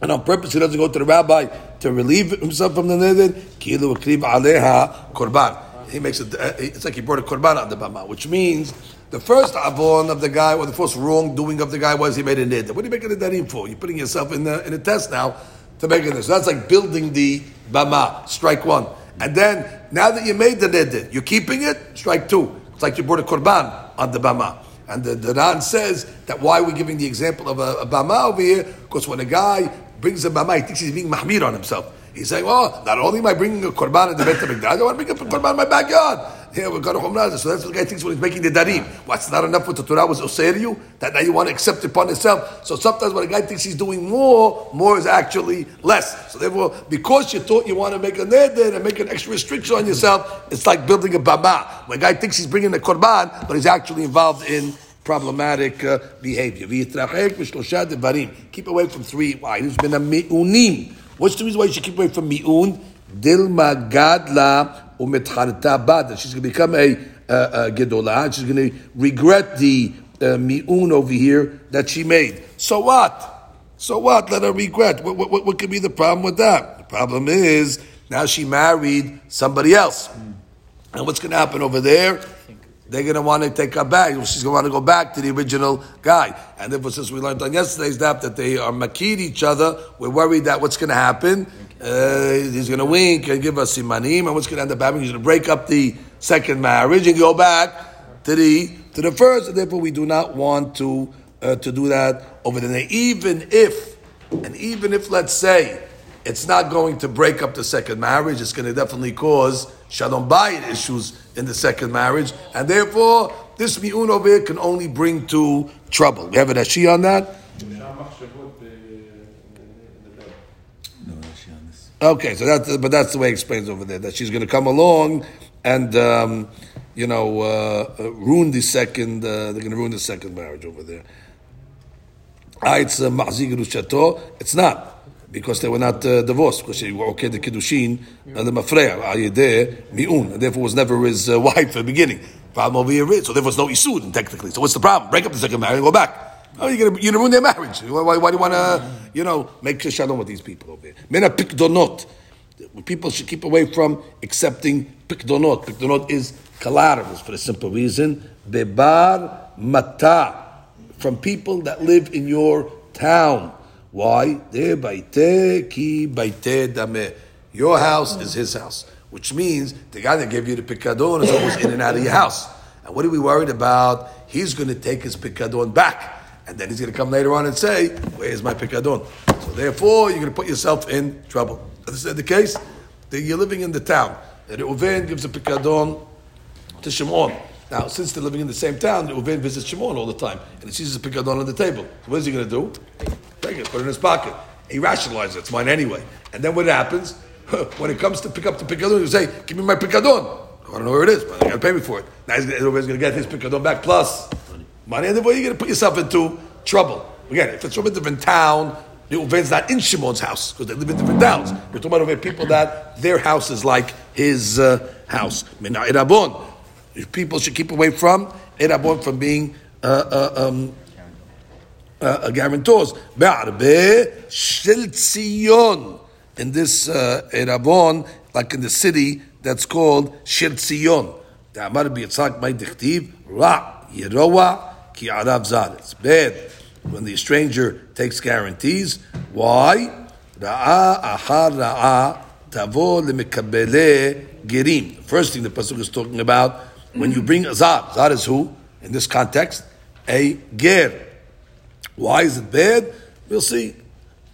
and on purpose he doesn't go to the rabbi to relieve himself from the neder, kilu aleha korban. He makes it. Uh, it's like he brought a korban on the bama, which means the first avon of the guy or the first wrongdoing of the guy was he made a neder. What are you making a nedarim for? You're putting yourself in the, in a test now to make it. So that's like building the bama. Strike one, and then now that you made the neder, you're keeping it. Strike two. It's like you brought a korban on the bama. And the, the says that why we're giving the example of a, a bama over here, because when a guy brings a bama, he thinks he's being mahmir on himself. He's saying, well, not only am I bringing a korban in the Beit HaMikdash, I want to bring a korban in my backyard. Here we've got a Humrah. So that's the guy thinks when he's making the darim. What's not enough what the Torah was osir you? That now you want to accept upon yourself. So sometimes when a guy thinks he's doing more, more is actually less. So therefore, because you thought you want to make a neder and make an extra restriction on yourself, it's like building a bama. When a guy thinks he's bringing a korban, but he's actually involved in problematic uh, behavior. Keep away from three. Why? There's been a mi'unim. What's the reason why you should keep away from mi'un? Dilma gadla umetcharta bada. She's going to become a, uh, a gedolah. She's going to regret the uh, over here that she made. So what? So what? Let her regret. What, what, what could be the problem with that? The problem is now she married somebody else. And what's going to happen over there? They're going to want to take her back. She's going to want to go back to the original guy. And therefore, since we learned on yesterday's dap that they are makid each other, we're worried that what's going to happen? Uh, he's going to wink and give us simanim, and what's going to end up happening? He's going to break up the second marriage and go back to the to the first. And therefore, we do not want to uh, to do that over there. Even if, and even if, let's say, it's not going to break up the second marriage. It's going to definitely cause shalom bayit issues in the second marriage, and therefore this mi'un over here can only bring to trouble. We have an ashi on that. No. Okay, so that's but that's the way it explains over there that she's going to come along and um, you know uh, uh, ruin the second. Uh, they're going to ruin the second marriage over there. Ah, it's uh. It's not because they were not uh, divorced because they were okay the kiddushin and the mafreya ayedeh mi'un, and therefore was never his uh, wife at the beginning. Problem over here is so there was no isud technically. So what's the problem? Break up the second marriage and go back. Oh, you're gonna you're gonna ruin their marriage. Why, why, why do you want to you know make shalom with these people over here? Mena pikdonot. People should keep away from accepting pikdonot. Pikdonot is collaterals for the simple reason. Bebar mata from people that live in your town. Why? Ki. Your house is his house, which means the guy that gave you the pikadon is always in and out of your house. And what are we worried about? He's going to take his pikadon back. And then he's going to come later on and say, Where's my pikadon? So therefore, you're going to put yourself in trouble. This is the case. That you're living in the town. The Reuven gives a pikadon to Shimon. Now, since they're living in the same town, Reuven visits Shimon all the time. And he sees his pikadon on the table. So what is he going to do? Take it, put it in his pocket. He rationalizes it. It's mine anyway. And then what happens? when it comes to pick up the pikadon, you say, Give me my pikadon. I don't know where it is, but you got to pay me for it. Now he's going to get his pikadon back plus money. And then you're going to put yourself into trouble. Again, if it's from a different town, the Reuven's not in Shimon's house because they live in different towns. We're talking about people that their house is like his uh, house. Mina Irabon. People should keep away from Irabon from being uh, uh, um, uh, guarantors. Be'arbe shel Tzion. In this uh, Irabon, like in the city that's called Shel Tzion. Da'amar bi'yitzhak may dichtiv ra yeroa ki arav zar. It's bad when the stranger takes guarantees. Why? Ra'a ahar ra'a tavo lemekabele gerim. First thing the pasuk is talking about when you bring a zar. Zar is who in this context? A ger. Why is it bad? We'll see.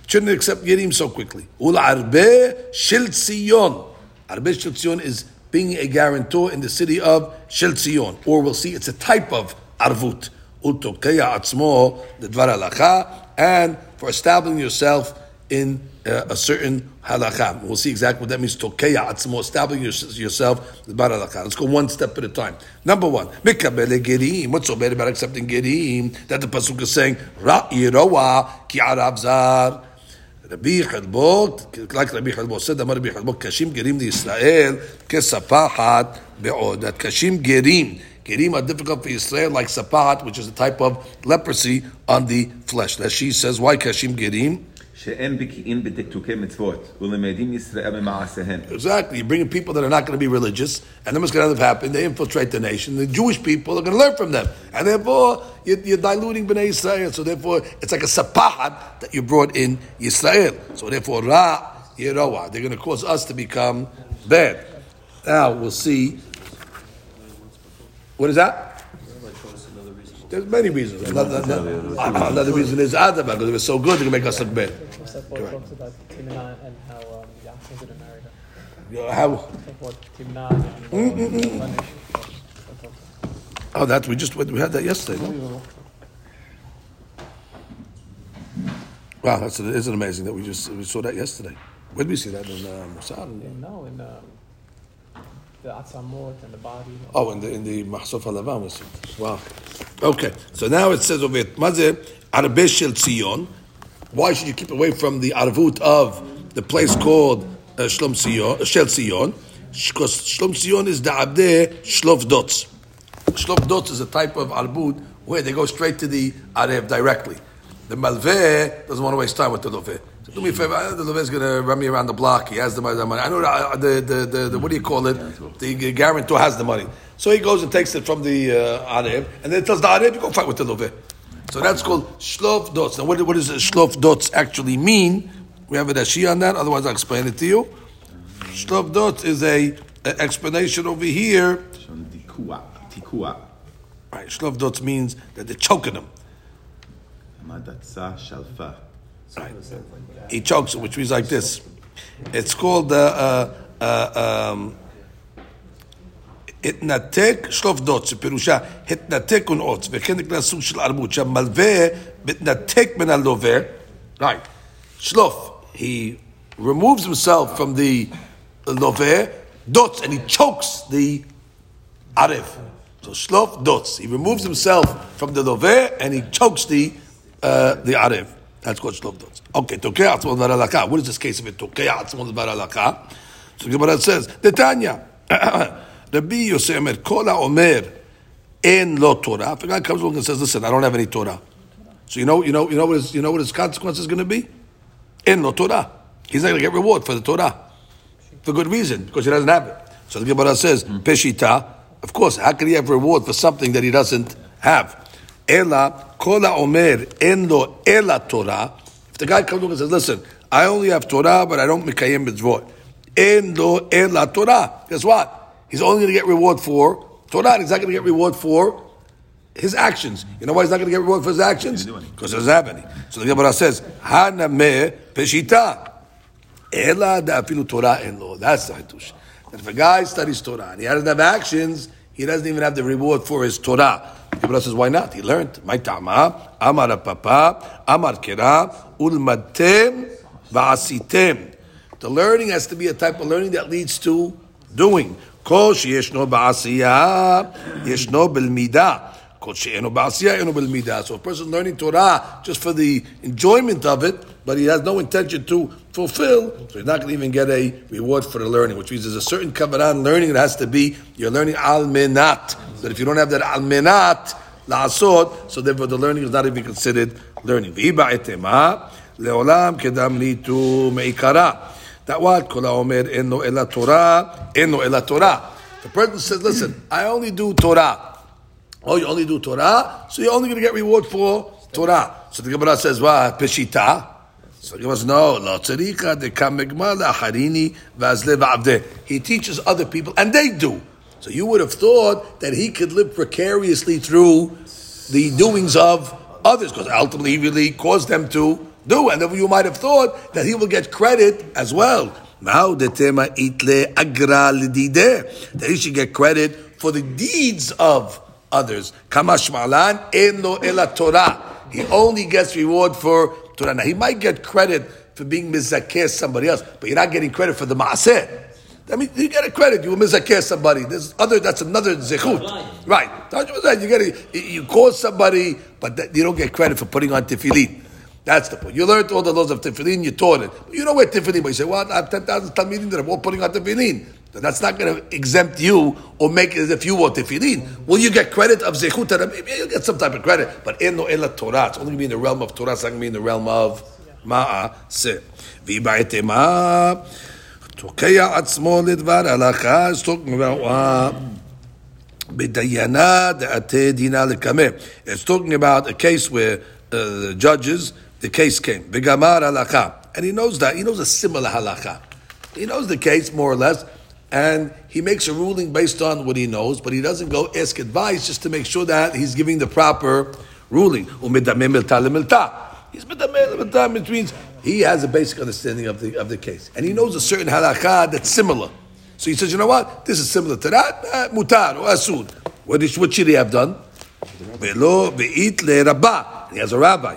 Shouldn't accept gerim so quickly. Ul arbe shel tzion. Arbe tzion is being a guarantor in the city of Shel Tzion. Or we'll see it's a type of arvut. Utokeya atzmo, the dvar and for establishing yourself in uh, a certain halacha. We'll see exactly what that means. Tokeya atzmo, establishing yourself the dvar halacha. Let's go one step at a time. Number one, mikabele gerim. What's so bad about accepting gerim? That the pasuk is saying, ra yiroa ki arav zar. רבי חלבו, like רבי חלבו said, אמר רבי חלבו, קשים גרים לישראל כספחת בעוד. קשים גרים, Gerim are difficult for Israel, like sapat, which is a type of leprosy on the flesh. That she says, why kashim gerim? Exactly. you're bringing people that are not going to be religious, and then what's going to happen. They infiltrate the nation. The Jewish people are going to learn from them, and therefore you're, you're diluting Bnei Yisrael. So therefore, it's like a sapahat that you brought in Israel. So therefore, ra yeroa. They're going to cause us to become bad. Now we'll see. What is that? There's many reasons. Another, another, another reason is Adama because it was so good they can make us look bad. Except for talks about Timna and how um, Yaakov didn't marry her. You know, How? Except for Timna and uh, Oh, that we just we had that yesterday. No? Wow, that's isn't amazing that we just we saw that yesterday. Where did we see that in uh, Mossad? No, in um, the Atzamot and the body. Oh, in the in the Mahsof it. Wow. Okay, so now it says over here, Mazeh Tzion. Why should you keep away from the arvut of the place called uh, Shlom Tzion, uh, Shel Tzion? Because Shlom Tzion is the Abdeh Shlof Dots. Shlof Dots is a type of arbut where they go straight to the Arev directly. The Malveh doesn't want to waste time with the Loveh. Do me a favor. I know the is going to run me around the block. He has the money. I know uh, the, the, the, the what do you call it? The guarantor has the money. So he goes and takes it from the uh, Arev, and then tells the Arev you go fight with the Love. So that's called shlof dots. Now, what, what does shlof dots actually mean? We have a Rashi on that. Otherwise, I'll explain it to you. Shlof dots is a, a explanation over here. Tikua. Right, shlof dots means that they're choking him. Shalfa שלפה. He chokes him, which means like this. It's called uh, uh, uh, um, התנתק שלוף דוט, שפירושה התנתק ונעוץ, וכן נקרא סוג של ערבות, שהמלווה מתנתק מן הלווה, right, שלוף, he removes himself from the לווה, dots, and he chokes the ערב. So shlof dots. He removes himself from the loveh and he chokes the uh, the arev. that's called shlof dots. Okay, tokei atzmon baralaka. What is this case of it? Tokei atzmon baralaka. So Gemara says, Netanya. Rabbi Yosef Omer, Kol Omer en lo Torah. If a guy comes along and says, "Listen, I don't have any Torah," so you know, you know, you know what his, you know what his consequence is going to be? En lo Torah. He's not going to get reward for the Torah for good reason because he doesn't have it. So the Gemara says, Peshita. Of course, how can he have reward for something that he doesn't have? Ela kola omer en lo ela Torah. If the guy comes along and says, "Listen, I only have Torah, but I don't mikayim mitzvot." En lo ela Torah. Guess what? He's only going to get reward for Torah. He's not going to get reward for his actions. You know why he's not going to get reward for his actions? Because he doesn't have any. So the Gemara says, "Haname peshita." Ela da afilu Torah en lo. That's the hitush. That if a guy studies Torah and he doesn't have actions, he doesn't even have the reward for his Torah. The says, why not? He learned. My tama, amar papa, amar kera, ulmatem, va'asitem. The learning has to be a type of learning that leads to doing. Kol Yeshno ba'asiyah, yeshno bilmidah. כל שאינו בעשייה, אינו בלמידה. So a person learning Torah just for the enjoyment of it, but he has no intention to fulfill, so he's not going to even get a reward for the learning, which means there's a certain kavanah learning that has to be, you're learning al menat. But if you don't have that al menat, la'asod, so therefore the learning is not even considered learning. V'iba etema, le'olam kedam litu me'ikara. That what? Kol ha'omer eno ela Torah, eno ela Torah. The person says, listen, I only do Torah. Oh, you only do Torah, so you're only going to get reward for Torah. So the Gemara says, what? Peshita. So the Gemara says, no, lo tzarika de kamegma la'acharini v'azle v'avdeh. He teaches other people, and they do. So you would have thought that he could live precariously through the doings of others, because ultimately he really caused them to do, and then you might have thought that he will get credit as well. That he should get credit for the deeds of others. Kamash malan eno ela Torah. He only gets reward for Torah. Now he might get credit for being mizakeh somebody else, but you're not getting credit for the maaseh. I mean, you get a credit. You mizakeh somebody. There's other. That's another zechut. Right. You get a, you call somebody, but that, you don't get credit for putting on tefillin. That's the point. You learned all the laws of tefillin, you taught it. You know where tefillin, but you say, well, I have 10,000 talmidim that are all putting on tefillin. That's not going to exempt you or make it as if you were tefillin. Will you get credit of zechut Maybe you get some type of credit, but in no ela Torah. It's only going to be in the realm of Torah. It's not going to be in the realm of ma'a se. V'ibaitema tokeya atzmo lidvar. It's talking about uh, it's talking about a case where uh, the judges, the case came. Bigamar halakha. And he knows that. He knows a similar halacha. He knows the case more or less, and he makes a ruling based on what he knows, but he doesn't go ask advice just to make sure that he's giving the proper ruling. He's which means he has a basic understanding of the of the case, and he knows a certain halakha that's similar. So he says, you know what? This is similar to that. Uh, mutar or asud. What, should he have done? Le. He has a rabbi.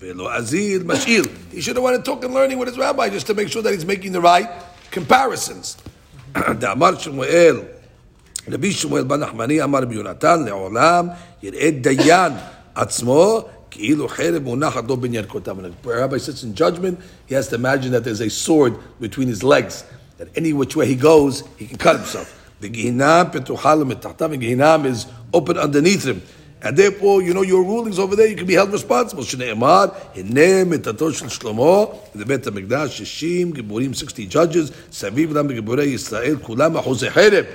He should have wanted to talk and learning with his rabbi just to make sure that he's making the right comparisons. דאמר שמואל, רבי שמואל בן נחמני אמר רבי יונתן לעולם יראה דיין עצמו כאילו חרב מונחת לו בין ירכותיו. When a rabbi sits in judgment, he has to imagine that there's a sword between his legs, that any which way he goes, he can cut himself. וגיהינם פתוחה לו מתחתיו, and Gehinam is open underneath him. And therefore, you know, your rulings over there, you can be held responsible. שנאמר, הנה מיתתו של שלמה, בבית המקדש, 60 גיבורים, 60 judges, סביב להם גיבורי ישראל, כולם אחוזי חרב.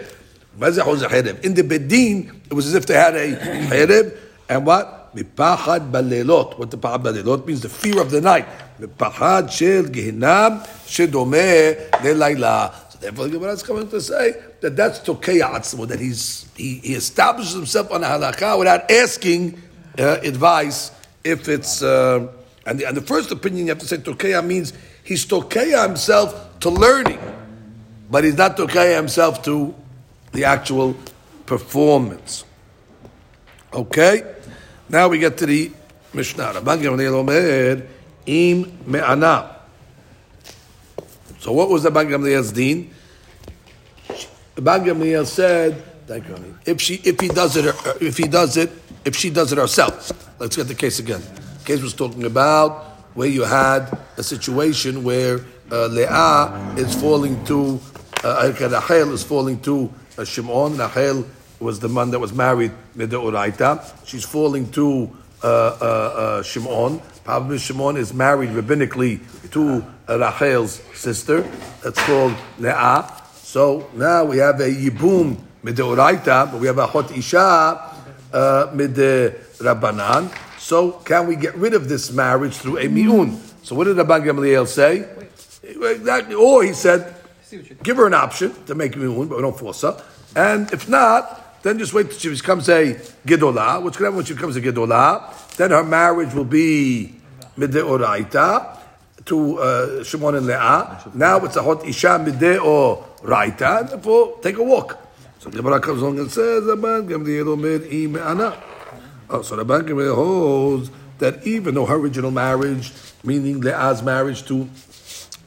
מה זה אחוזי חרב? In the bedin, it was as if they had a חרב, and what? מפחד בלילות. What the פחד בלילות means the fear of the night. מפחד של גיהנם שדומה ללילה. So therefore, the Gemara is coming to say that that's tokeya atzmo, that he's, he, he establishes himself on a halakha without asking uh, advice if it's, uh, and, the, and the first opinion you have to say tokeya means he's tokeya himself to learning, but he's not tokeya himself to the actual performance. Okay? Now we get to the Mishnah. So what was the Rabban Gamliel's deen? Rabban Gamliel said, if she, if he does it, if he does it, if she does it herself. Let's get the case again. The case was talking about where you had a situation where uh, Leah is falling to, uh, Rachel is falling to uh, Shimon. Rachel was the man that was married Uraita. She's falling to uh, uh, uh, Shimon. Probably Shimon is married rabbinically to uh, Rachel's sister. That's called Leah. So now we have a Yibum Uraita, but we have a Hot Isha uh, Rabbanan. So can we get rid of this marriage through a Mi'un? So what did Rabban Gamliel say? Exactly. Or he said, give her an option to make Mi'un, but we don't force her. And if not, then just wait till she becomes a Gedolah. What's going to happen when she becomes a Gedolah? Then her marriage will be Mideoraita to uh, Shimon and Leah. Now it's a Hot Isha. And therefore, take a walk. So the Gemara comes along and says, Rabban Gamliel Omer Me'ana. Oh, so the Gamliel holds that even though her original marriage, meaning Leah's marriage to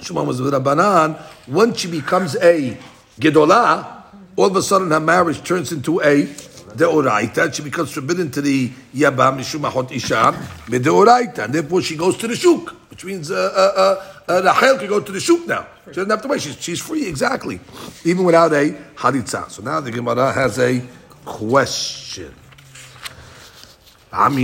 Shimon was with Rabbanan, once she becomes a Gedolah, all of a sudden her marriage turns into a deoraita. She becomes forbidden to the yabam mishumahot isha deoraita, and therefore she goes to the shuk, which means uh, uh, uh, Rachel can go to the shuk now. She doesn't have to wait. She's, she's free exactly, even without a halitza. So now the Gemara has a question. Tama.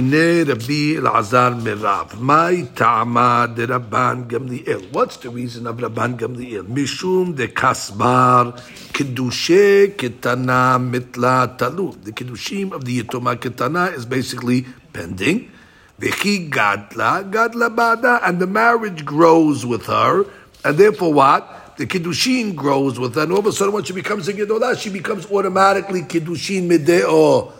What's the reason of Rabban Gamliel? Mishum de Kasbar Kiddushe Ketana Mitla Talu. The Kiddushim of the Yitoma Ketana is basically pending. Vechi Gadla, Gadla Bada, and the marriage grows with her, and therefore what? The Kiddushin grows with her, and all of a sudden when she becomes a Gedolah, she becomes automatically Kiddushin Mideo.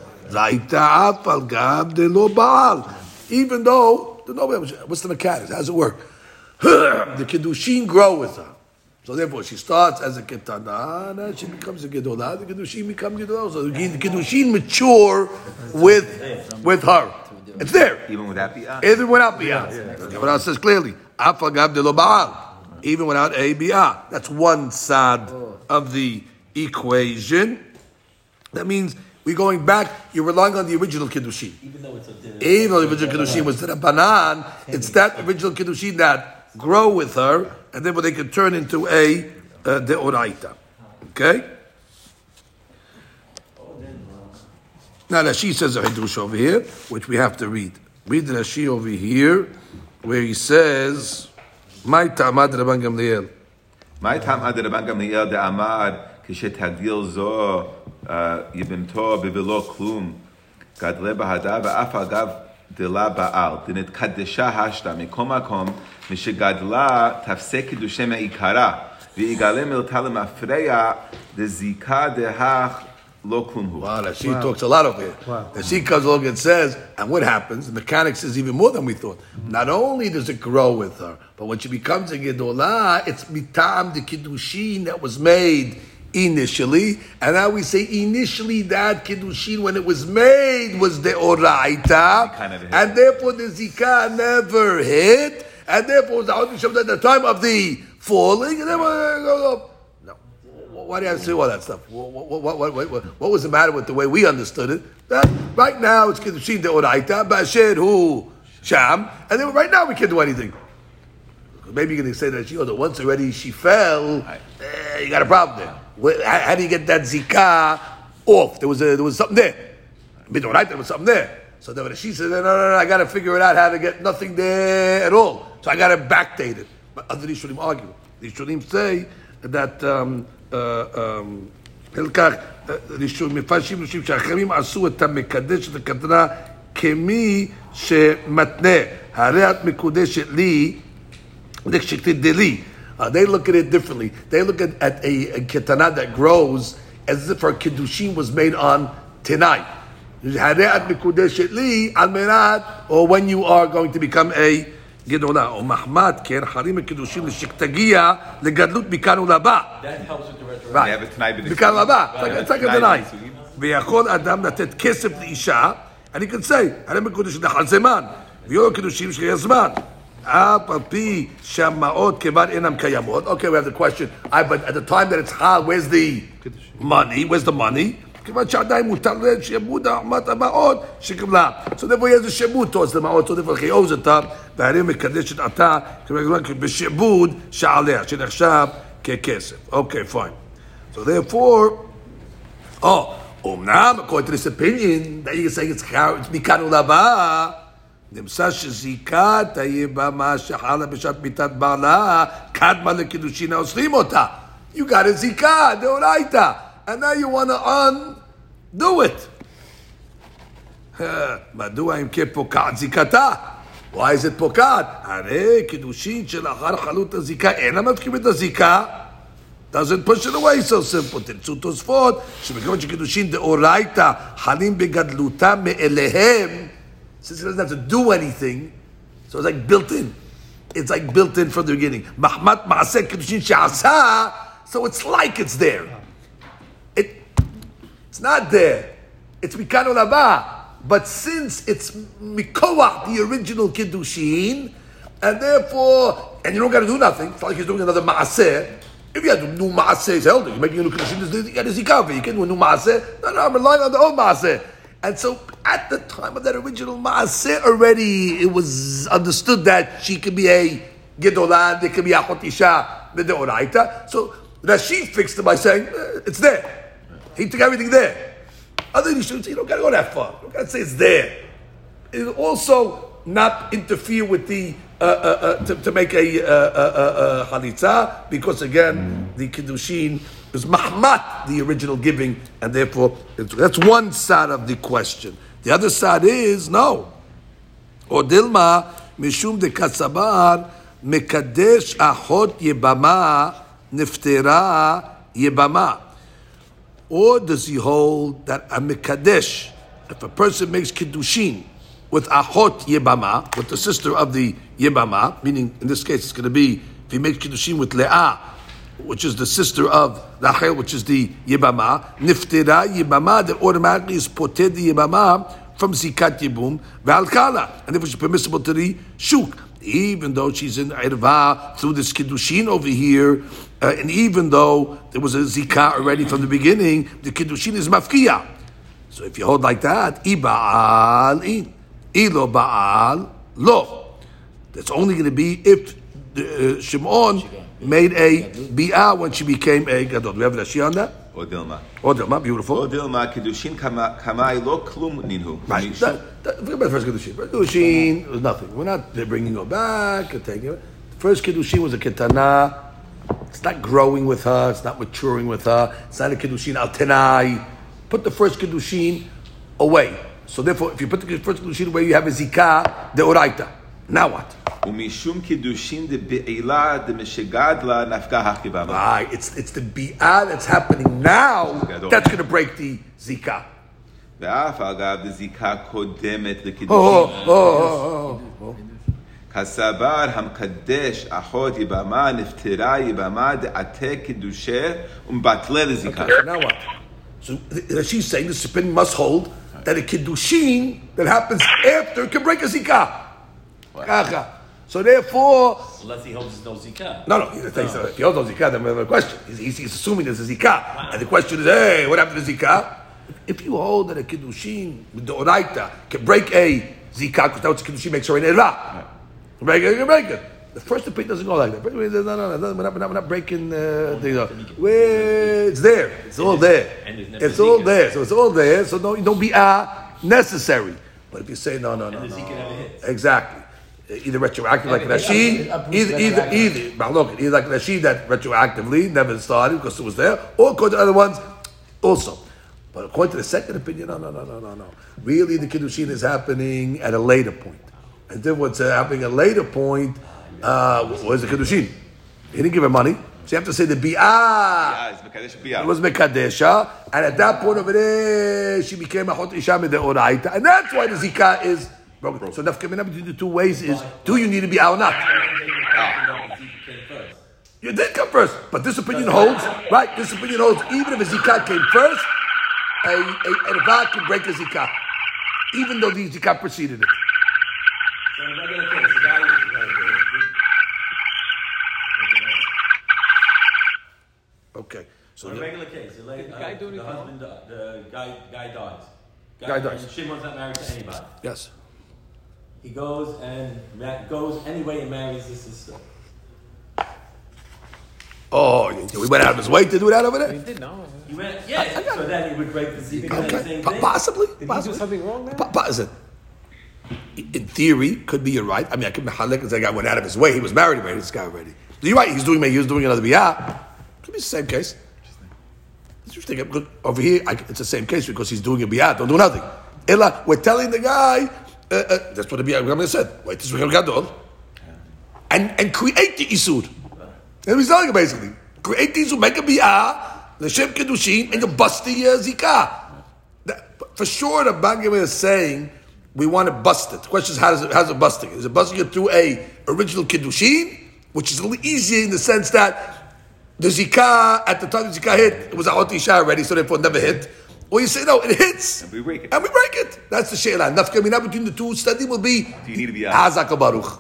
Even though the nobody what's the mechanics? How does it work? the kiddushin grow with her. So therefore, she starts as a ketana, and she becomes a gedolah. The kiddushin become gedolah. So the kiddushin mature with with her. It's there. Even without bi'ah? Even without bi'ah. The Gemara says clearly, afagav de ba'al. Even without a bi'ah. That's one side of the equation. That means we're going back. You're relying on the original kiddushin. Even though it's a din- even the original kiddushin was the banan, it's that original kiddushin that grow with her, and then what they could turn into a uh, deoraita. Okay. Now Rashi says a hidush over here, which we have to read. Read the Rashi over here, where he says, "My tamad Rabban Gamliel." My tamad Rabban Gamliel de Amar. כשתגדיל זו אה, יבמתו בבלא כלום גדלה בהדה ואף אגב דלה בעל דנתקדשה השתא מכל מקום משגדלה תפסק קידושי מעיקרה ויגלה מילתה למפרע דזיקה דהך לא כלום הוא. Wow, Rashi talks a lot over here. Wow. Rashi comes along and says, and what happens? The mechanics is even more than we thought. Not only does it grow with her, but when she becomes a Gedolah, it's mitam the kiddushin that was made initially, and now we say initially that kiddushin when it was made was the oraita, and therefore the zikah never hit, and therefore it was at the time of the falling, and then it goes up. No. Why do you have to say all that stuff? What, what, what, what, what, what was the matter with the way we understood it? That right now it's Kiddushin de Oraita, Basher hu Sham, and then right now we can't do anything. Maybe you're going to say that she, oh, once already she fell, eh, you got a problem there. Where- How, how do you get that zikah off? There was, a, there was something there. Midoraita, there was something there. So then she said, no, no, no, I got to figure it out how to get nothing there at all. So I got to backdate it. But other Rishonim argue. The Rishonim say that um, uh, um, חלקך, מפרשים ראשים שאחרים עשו את המקדש את הקטנה כמי שמתנה. הרי את מקודשת לי Nikshikti uh, they look at it differently. They look at, at a, a ketana that grows as if her kiddushin was made on tonight. Or when you are going to become a גדולה, או מחמד, כן, חרים הקידושים לשכתגיע לגדלות מכאן ולבא. That helps with the retroactive. Right. They have a תנאי בנשואים. מכאן לבא. It's like- It's like a תנאי deny. בנשואים. ויכול אדם לתת כסף לאישה, and he can say, הרי מקודש לחל זמן, ויהיו לו קידושים שיהיה זמן. אף על פי שהמעות כיוון אינם קיימות. Okay, we have the question, I, but at the time that it's חל, where's the money? Where's the money? כיוון שעדיין מותר להם שיעבוד אמת המעות שקיבלה. So therefore he has a שעבוד towards the מעות, so therefore he owes אותם, והרי מקדשת עתה בשעבוד שעליה, שנחשב ככסף. Okay, fine. So therefore, Oh, Omnam, according to this opinion, that you're saying it's char- it's mikanu laba. נמצא שזיקת היבמה שחלה בשעת מיתת בעלה, קדמה לקידושין האוסרים אותה. You got a זיקה, דאורייתא. And now you want to undo it. אה, מדוע אם כן פוקעת זיקתה? Why is it פוקעת? הרי קידושין שלאחר חלות הזיקה אינם מפקיעים את הזיקה. doesn't push it away so simple. תרצו תוספות, שמכיוון שקידושין דאורייתא חלים בגדלותם מאליהם, Since he doesn't have to do anything, so it's like built in. It's like built in from the beginning. Mahmat so it's like it's there. It, it's not there. It's Mikano Laba. But since it's Mikoa, the original Kiddushin, and therefore, and you don't got to do nothing, it's like he's doing another Maaseh. If you had to do Maaseh, he's held it. You're making a new Kiddushin, you got a zikav. You can do a new Maaseh. No, no, I'm relying on the old Maaseh. And so, at the time of that original maaseh, already it was understood that she could be a gedolah, there could be a chotisha, the So Rashi fixed it by saying eh, it's there. He took everything there. Other Rishonim say you don't got to go that far. You got to say it's there. It also not interfere with the uh, uh, uh, to, to make a uh, uh, uh, uh, halitza because again the kiddushin is mahmat the original giving, and therefore that's one side of the question. The other side is no. Or mishum de katsabar mekadesh ahot yebama niftera yebama. Or does he hold that a mekadesh, if a person makes kiddushin with ahot yebama, with the sister of the yebama, meaning in this case it's going to be if he makes kiddushin with leah which is the sister of Rachel, which is the yebama, niftira yebama, that automatically is poted the yebama from zikat yibum v'alkala, and therefore she's permissible to the shuk. Even though she's in irva through this kiddushin over here, uh, and even though there was a zikah already from the beginning, the kiddushin is mafkiya. So if you hold like that, iba'al ilo ba'al lo. That's only going to be if uh, Shimon made a bi'ah when she became a gadol. Do we have Rashi on that? Or Dilma. Or Dilma, beautiful. Or Dilma, Kedushin Kamai lo klum ninhu. Right. That, forget about the first Kedushin. First Kedushin was nothing. We're not bringing her back or taking her. The first Kedushin was a Ketana. It's not growing with her. It's not maturing with her. It's not a Kedushin al tenai. Put the first Kedushin away. So therefore, if you put the first Kedushin away, you have a Zikah deoraita. Now what? ומשום קידושין דבעילה דמשגדלה נפקה הכי במה. Right. It's it's the bi'ah that's happening now that's going to break the zikah. ואף אגב דזיקה קודמת Oh, לקידושין. oh, oh, oh, oh. כסבר המקדש אחות יבמה נפטרה יבמה דעתה קידושה ומבטלה לזיקה. So now what? So th- she's saying the spin must hold that a kiddushin that happens after can break a zikah. Kacha. So therefore, Unless he holds no zikah. no, no. He that If he holds no zikah, then we have a question. He's, he's, he's assuming there's a zikah, and the question is, hey, what happened to zikah? If you hold that a kiddushin with the oraita can break a zikah, because that's what kiddushin makes her an erah. Break it, break it. The first opinion doesn't go like that. Says, No, no, no, we're not, we're not, we're not breaking. Uh, the, uh, where it's there. It's all there. and there's never It's all there. So it's all there. So no, don't be ah necessary. But if you say no, no, no, no, zikah never hits. exactly either retroactive like Rashi, either either either Mahlok, either like Rashi that retroactively never started because it was there, or according to other ones also. But according to the second opinion, no, no, no, no, no, no. Really, the kiddushin is happening at a later point, and then what's happening at a later point uh, was the kiddushin. He didn't give her money. So you have to say the bi'ah. It was Mekadesha. And at that point over there, she became a hot isha de oraita. And that's why the zikah is broken. So nafkamina between the two ways is, do you need to be out or not? You did come first, but this opinion holds, right? This opinion holds, even if a Zikah came first, a, a, a Rava can break a Zikah, even though the Zikah preceded it. So in a regular case, the. Okay. So So in a the- regular case, the, lady, Did the guy uh, the husband, di- the guy, guy dies. Guy dies. And Shimon's not married to anybody. yes. He goes and ma- goes anyway and marries his sister. Oh, we went out of his way to do that over there. He there? did no. He went, yeah. so then he would break the zika. Okay. The Okay. same Po- thing. Possibly. Did he do Possibly. something wrong there? Pa- pa- listen, in theory, could be you're right. I mean, I could be halak because that guy went out of his way. He was married already. This guy already. You're right. He's doing. He was doing another biyah. Could be the same case. Interesting. Because over here, I, it's the same case because he's doing a biyah. Don't do nothing. Ella, we're telling the guy. Uh, uh, that's what the Gamliel said. Wait, this is gadol, and and create the isur. What he's telling him basically. Create the isur, make a biyah, l'shem kedushin, and you bust the uh, zikah. That, for sure, the Bangame is saying we want to bust it. The question is, how does it, how's it busting it? Is it busting it through a original kiddushin, which is a little easier in the sense that the zikah at the time the zikah hit, it was a hot isha already, so therefore it never hit. Or you say no, it hits, And we break it. and we break it. That's the she'elah. Nafkamina between the two study will be Do you need to be out? Hazak Baruch.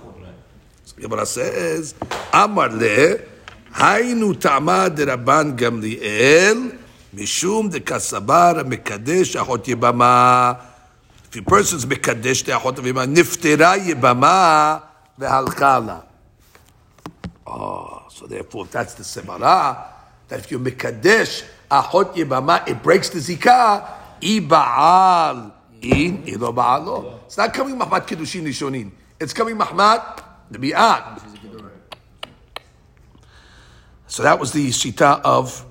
So Gemara says, Amar le, Hainu ta'ama de Rabban Gamliel, Mishum de Kasabar Mekadesh Achot Yibama. If a person's Mekadesh de Achot Yibama, Niftera Yibama ve'halkala. Oh, ah, so therefore, if that's the sevara, that if you Mekadesh Yibama, it breaks the Zikah, Iba'al. In, ilo ba'alo. It's not coming Mahmat Kiddushin Nishonin. It's coming Mahmat the Bi'at. So that was the shita of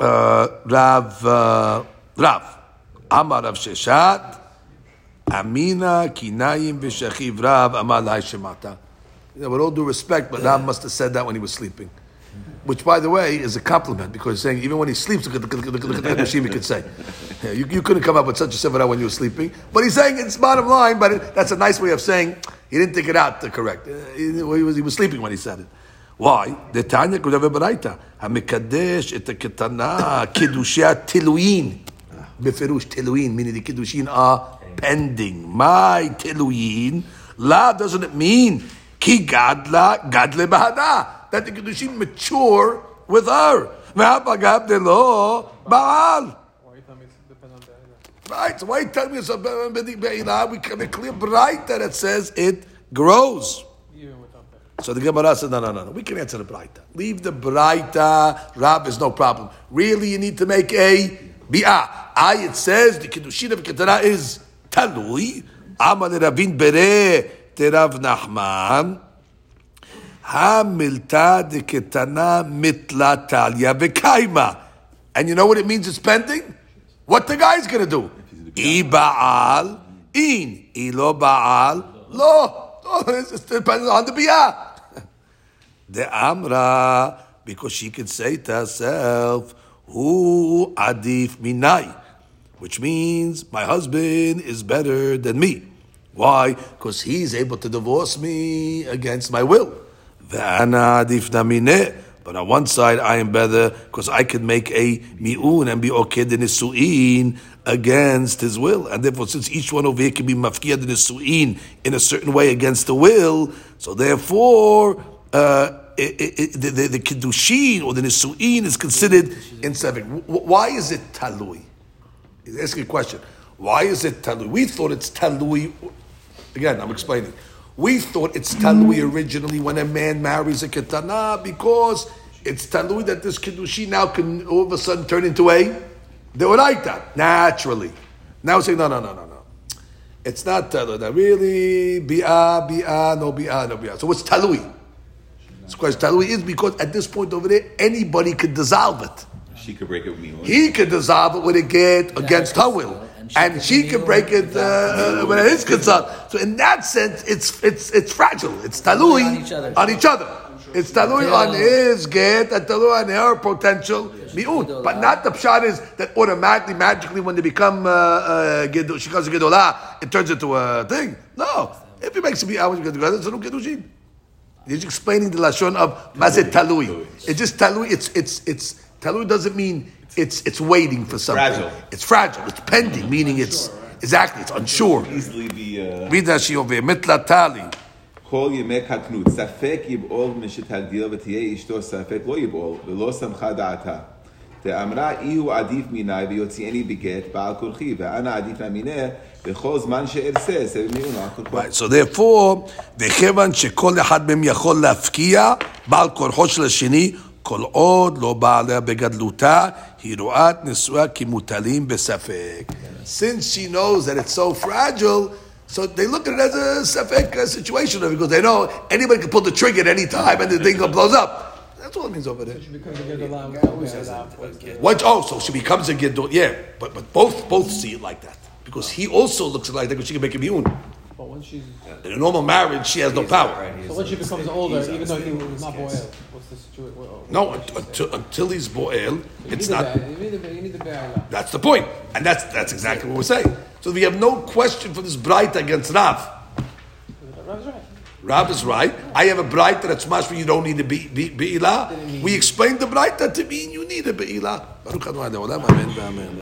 uh, Rav uh, Rav Amar Rav Sheshet Amina Kinayim v'Shachiv Rav Amar Lai Shemata. With all due respect, but Rav must have said that when he was sleeping which, by the way, is a compliment because saying even when he sleeps, look at the could say. You, you couldn't come up with such a sevara when you were sleeping. But he's saying it's bottom line, but it, that's a nice way of saying he didn't think it out to correct. Uh, he, he, was, he was sleeping when he said it. Why? The Tanya could have a beraita. Hamikadesh et ketana kedushia tiluin. Beferush tiluin, meaning the kedushin are pending. My tiluin. La doesn't it mean ki gadla gadle bahada that the kedushin mature with her. Right, why you tell me it's a be'ila? We can be clear bright that it says it grows. So the Gemara said, no, no, no, no. We can answer the Braita. Leave the Braita. Rab is no problem. Really, you need to make a bi'a. I, it says, the Kiddushin of Ketana is talui. Amal Ravin Bere Terav Nachman. Hamilta de Ketana mitla talia. And you know what it means it's pending? What the guy's gonna do? I ba'al, in. Ilo ba'al, lo. Oh, it depends on the biyah. The Amra, because she can say to herself, Who adif minai? Which means my husband is better than me. Why? Because he's able to divorce me against my will. But on one side, I am better because I can make a mi'un and be okay the nisu'in against his will. And therefore, since each one over here can be mafkiyah the nisu'in in a certain way against the will, so therefore, uh, it, it, it, the, the, the kiddushin or the nisu'in is considered in seven. Why is it talui? He's asking a question. Why is it talui? We thought it's talui. Again, I'm explaining. We thought it's talui originally when a man marries a ketana because it's talui that this kiddushi now can all of a sudden turn into a deoraita naturally. Now we're saying no, no, no, no, no. It's not uh, talui. That really bi'ah, bi'ah, no bi'ah, no bi'ah. So what's talui? It's question talui is because at this point over there anybody could dissolve it. She could break it with me. He could dissolve it with a get against her will, and she can break it uh, when it is concerned. So in that sense, it's it's it's fragile. It's talui On each other. on each other. It's talui on his get and talui on her potential mi'un. But not the pshat is that automatically, magically, when they become uh, uh, gedu- she becomes a gedolah, it turns into a thing. No, if he makes a bi'ah when you get together, it's a new kedushin. He's explaining the lashon of mazet talui. It's just talui. It's it's it's talui doesn't mean it's it's waiting for something. fragile. It's fragile. It's pending, meaning it's exactly it's unsure. Easily be. Uh, Read that she over here. Mitla tali. כל ימי קטנות, ספק יבעול משתגדיל ותהיה אשתו ספק לא יבעול, ולא סמכה דעתה. ואמרה אי הוא עדיף מיני ויוציאני בגט בעל כורחי, ואנה עדיף ממיניה בכל זמן שארצה, סבב מיונו על כורחו. Right. So therefore, וכיוון שכל אחד מהם יכול להפקיע בעל כורחו של השני, כל עוד לא בא עליה בגדלותה, היא רואה את נישואיה כמוטלים בספק. Since she knows that it's so fragile, so they look at it as a safek uh, situation because they know anybody can pull the trigger at any time and the thing blows up. That's all it means over there. Because you get the line with the What? Oh, so she becomes a gidul. Yeah, but but both both see it like that because he also looks at it like that because she can make a miyun. But when she's In a normal marriage, she has no power. so when she becomes older, even though he was not boiled, what's the situation? No, until, until he's boel, it's not. You need the you need the bear. That's the point, and that's that's exactly what we're saying. So we have no question for this braita against Rav. That's right. Rav is right. I have a braita that's mashma you don't need a be- be- be'ilah. We explained the braita to mean you need a be'ilah. Baruch Adonai Amen. Amen.